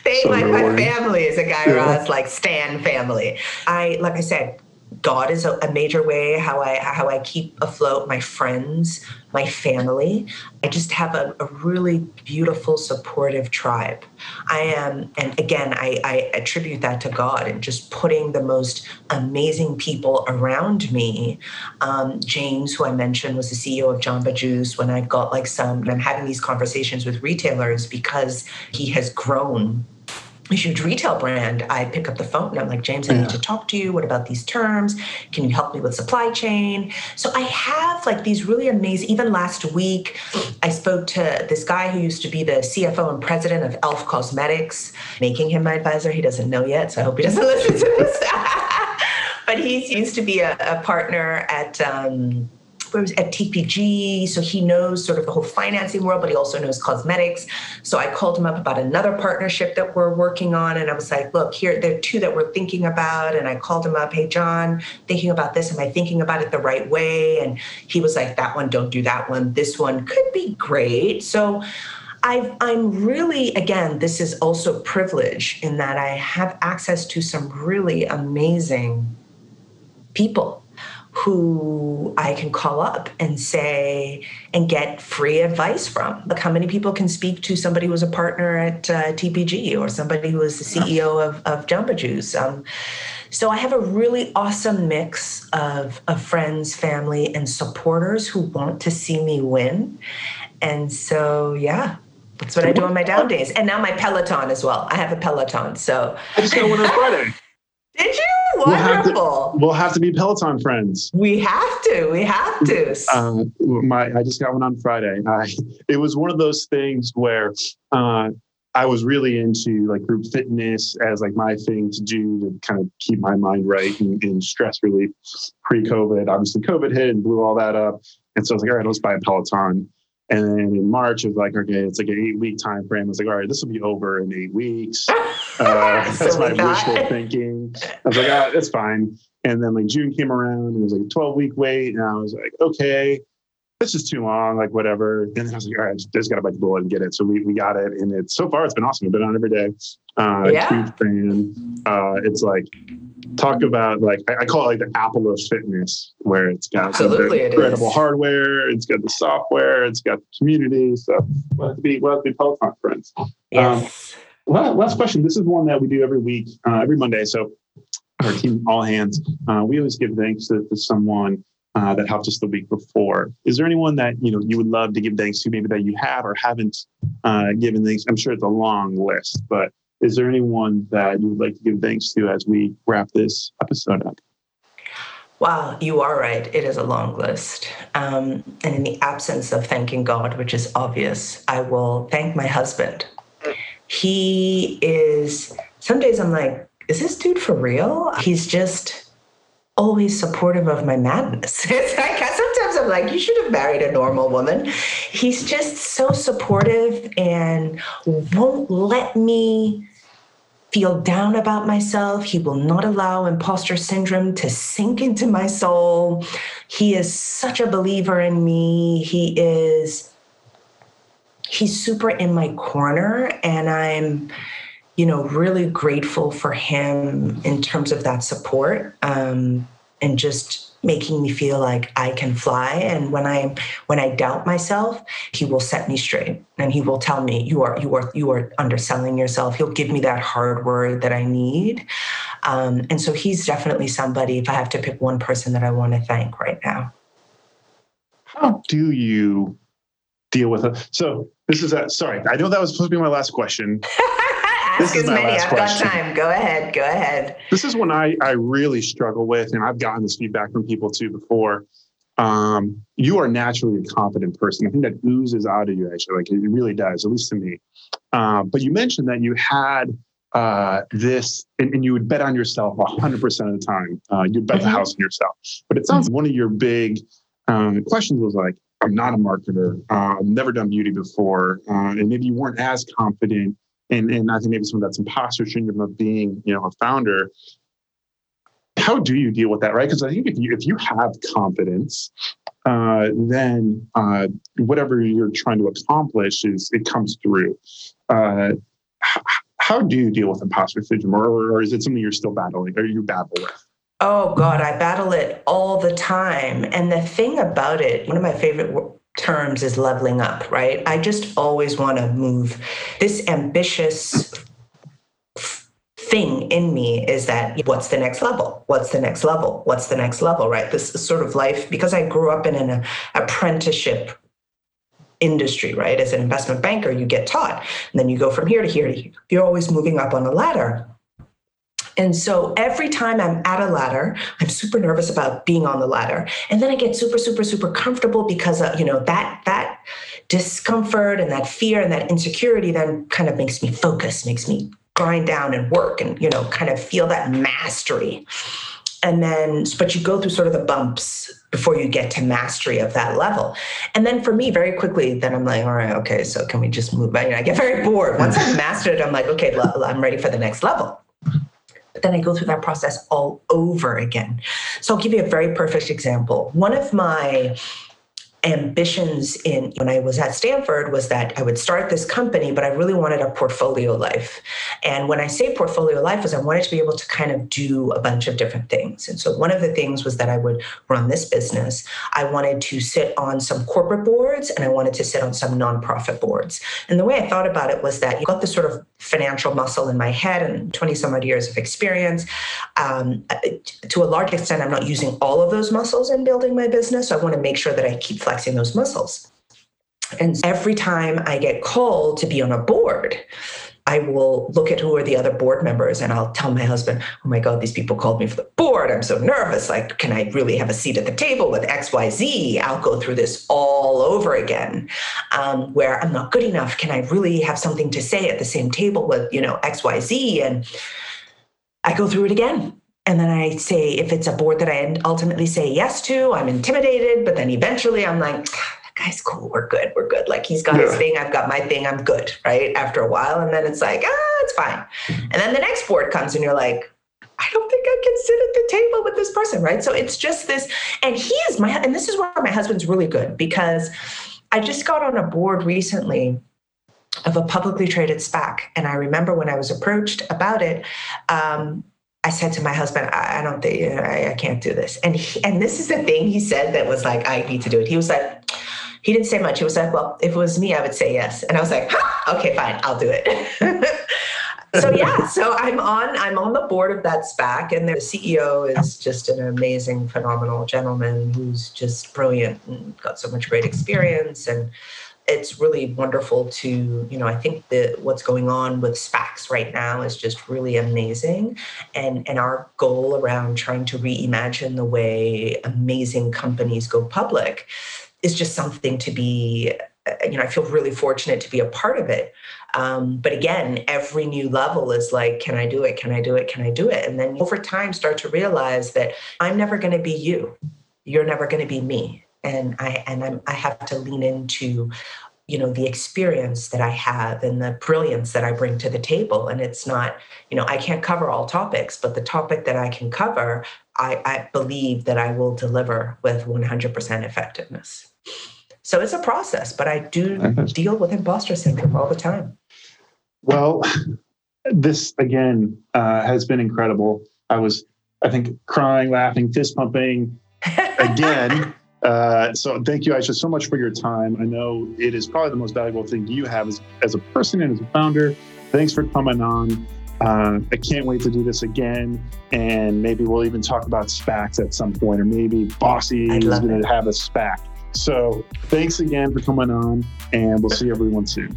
they, so my, my family is a Guy yeah. Raz like Stan family. I, like I said, God is a, a, major way how I how I keep afloat my friends, my family. I just have a, a really beautiful, supportive tribe. I am, and again, I, I attribute that to God and just putting the most amazing people around me. Um, James, who I mentioned, was the CEO of Jamba Juice. When I've got like some, and I'm having these conversations with retailers because he has grown a huge retail brand, I pick up the phone and I'm like, James, I yeah. need to talk to you. What about these terms? Can you help me with supply chain? So I have like these really amazing, even last week, I spoke to this guy who used to be the CFO and president of Elf Cosmetics, making him my advisor. He doesn't know yet, so I hope he doesn't (laughs) listen to this. (laughs) but he used to be a, a partner at, um, was at TPG. So he knows sort of the whole financing world, but he also knows cosmetics. So I called him up about another partnership that we're working on. And I was like, look, here, there are two that we're thinking about. And I called him up, hey, John, thinking about this. Am I thinking about it the right way? And he was like, that one, don't do that one. This one could be great. So i am really, again, this is also privilege in that I have access to some really amazing people who I can call up and say and get free advice from. Like how many people can speak to somebody who was a partner at uh, TPG or somebody who was the CEO of, of Jamba Juice? Um, so I have a really awesome mix of, of friends, family, and supporters who want to see me win. And so, yeah, that's what I do on my down days. And now my Peloton as well. I have a Peloton. So I just got one on Friday. (laughs) Did you? Wonderful. We'll have, to, we'll have to be Peloton friends. We have to. We have to. Uh, my, I just got one on Friday. I, it was one of those things where uh, I was really into like group fitness as like my thing to do to kind of keep my mind right and, and stress relief pre-COVID. Obviously, COVID hit and blew all that up, and so I was like, all right, let's buy a Peloton. And then in March, it was like, okay, it's like an eight week time frame. I was like, all right, this will be over in eight weeks. (laughs) Uh, (laughs) that's my wishful thinking. I was like, ah, that's fine. And then like June came around and it was like a 12 week wait. And I was like, okay, this is too long, like whatever. And then I was like, all right, just, just got to bite the bullet and get it. So we, we got it. And it's so far, it's been awesome. I've been on every day. Uh, yeah. Huge fan. Uh, it's like, talk about like I, call it like the Apple of fitness, where it's got Absolutely incredible hardware, it's got the software, it's got the community. So we'll have to be we'll have to be Peloton friends. Yes. Um, well, last question. This is one that we do every week, uh, every Monday. So our team, all hands, uh, we always give thanks to, to someone uh, that helped us the week before. Is there anyone that you know you would love to give thanks to, maybe that you have or haven't uh, given thanks? I'm sure it's a long list, but is there anyone that you would like to give thanks to as we wrap this episode up? Wow, you are right. It is a long list. Um, and in the absence of thanking God, which is obvious, I will thank my husband. He is, some days I'm like, is this dude for real? He's just always supportive of my madness. (laughs) It's like sometimes I'm like, you should have married a normal woman. He's just so supportive and won't let me feel down about myself. He will not allow imposter syndrome to sink into my soul. He is such a believer in me. He is he's super in my corner and I'm you know really grateful for him in terms of that support um, and just making me feel like I can fly. And when I when I doubt myself, he will set me straight and he will tell me you are you are you are underselling yourself. He'll give me that hard word that I need. Um, and so he's definitely somebody. If I have to pick one person that I want to thank right now, how do you deal with it? So this is a sorry. I know that was supposed to be my last question. (laughs) Ask as many. I've question. got time. Go ahead. Go ahead. This is one I, I really struggle with, and I've gotten this feedback from people too before. Um, you are naturally a confident person. I think that oozes out of you, actually. Like it really does, at least to me. Um, but you mentioned that you had uh, this, and, and, you would bet on yourself 100% of the time. Uh, you'd bet mm-hmm. the house on yourself. But it sounds mm-hmm. one of your big um, questions was like, I'm not a marketer. Uh, I've never done beauty before. Uh, and maybe you weren't as confident and and I think maybe some of that's imposter syndrome of being you know a founder. How do you deal with that, right? Because I think if you if you have confidence, uh, then uh, whatever you're trying to accomplish is it comes through. Uh, how do you deal with imposter syndrome, or, or is it something you're still battling, or you battle with? Oh God, I battle it all the time. And the thing about it, one of my favorite terms is leveling up, right? I just always want to move. This ambitious thing in me is that what's the next level? What's the next level? What's the next level, right? This sort of life, because I grew up in an apprenticeship industry, right? As an investment banker, you get taught, and then you go from here to here to here. You're always moving up on the ladder. And so every time I'm at a ladder, I'm super nervous about being on the ladder. And then I get super, super, super comfortable because of, you know, that that discomfort and that fear and that insecurity then kind of makes me focus, makes me grind down and work and, you know, kind of feel that mastery. and then but you go through sort of the bumps before you get to mastery of that level and then for me very quickly then i'm like all right okay so can we just move on i get very bored once i've (laughs) mastered it i'm like okay i'm ready for the next level then i go through that process all over again. So i'll give you a very perfect example. One of my ambitions in when I was at Stanford was that I would start this company, but I really wanted a portfolio life. And when I say portfolio life is I wanted to be able to kind of do a bunch of different things. And so one of the things was that I would run this business. I wanted to sit on some corporate boards and I wanted to sit on some nonprofit boards. And the way I thought about it was that you got this sort of financial muscle in my head and 20 some odd years of experience. Um, to a large extent, I'm not using all of those muscles in building my business. So I want to make sure that I keep flexing those muscles. And every time I get called to be on a board, I will look at who are the other board members and I'll tell my husband, oh my God, these people called me for the board. I'm so nervous. Like, can I really have a seat at the table with XYZ? I'll go through this all over again um, where I'm not good enough. Can I really have something to say at the same table with, you know, XYZ? And I go through it again and then I say, if it's a board that I ultimately say yes to, I'm intimidated. But then eventually I'm like, that guy's cool. We're good. We're good. Like he's got yeah. his thing. I've got my thing. I'm good. Right. After a while. And then it's like, ah, it's fine. And then the next board comes and you're like, I don't think I can sit at the table with this person. Right. So it's just this. And he is my, and this is where my husband's really good because I just got on a board recently of a publicly traded SPAC. And I remember when I was approached about it, um, I said to my husband, I, I don't think I, I, can't do this. And he, and this is the thing he said that was like, I need to do it. He was like, he didn't say much. He was like, well, if it was me, I would say yes. And I was like, huh, okay, fine, I'll do it. (laughs) so yeah, so I'm on I'm on the board of that SPAC, and the CEO is just an amazing, phenomenal gentleman who's just brilliant and got so much great experience and it's really wonderful to you know i think that what's going on with spacs right now is just really amazing. And and our goal around trying to reimagine the way amazing companies go public is just something to be you know i feel really fortunate to be a part of it. Um, but again every new level is like can i do it? Can i do it? Can i do it? And then over time start to realize that i'm never going to be you. You're never going to be me and I and I'm, I have to lean into you know the experience that i have and the brilliance that i bring to the table. And it's not you know i can't cover all topics but the topic that i can cover i, I believe that i will deliver with 100% effectiveness. So it's a process but i do deal with imposter syndrome all the time. Well this again uh, has been incredible. I was i think crying laughing fist pumping (laughs) again uh, so thank you, Aisha, so much for your time. I know it is probably the most valuable thing you have as, as a person and as a founder. Thanks for coming on. Uh, I can't wait to do this again. And maybe we'll even talk about SPACs at some point, or maybe Bossy is going to have a SPAC. So thanks again for coming on, and we'll see everyone soon.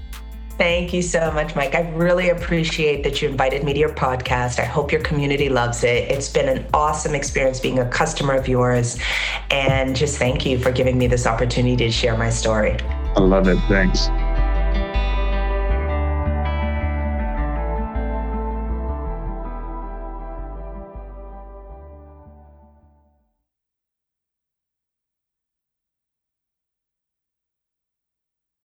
Thank you so much, Mike. I really appreciate that you invited me to your podcast. I hope your community loves it. It's been an awesome experience being a customer of yours. And just thank you for giving me this opportunity to share my story. I love it. Thanks.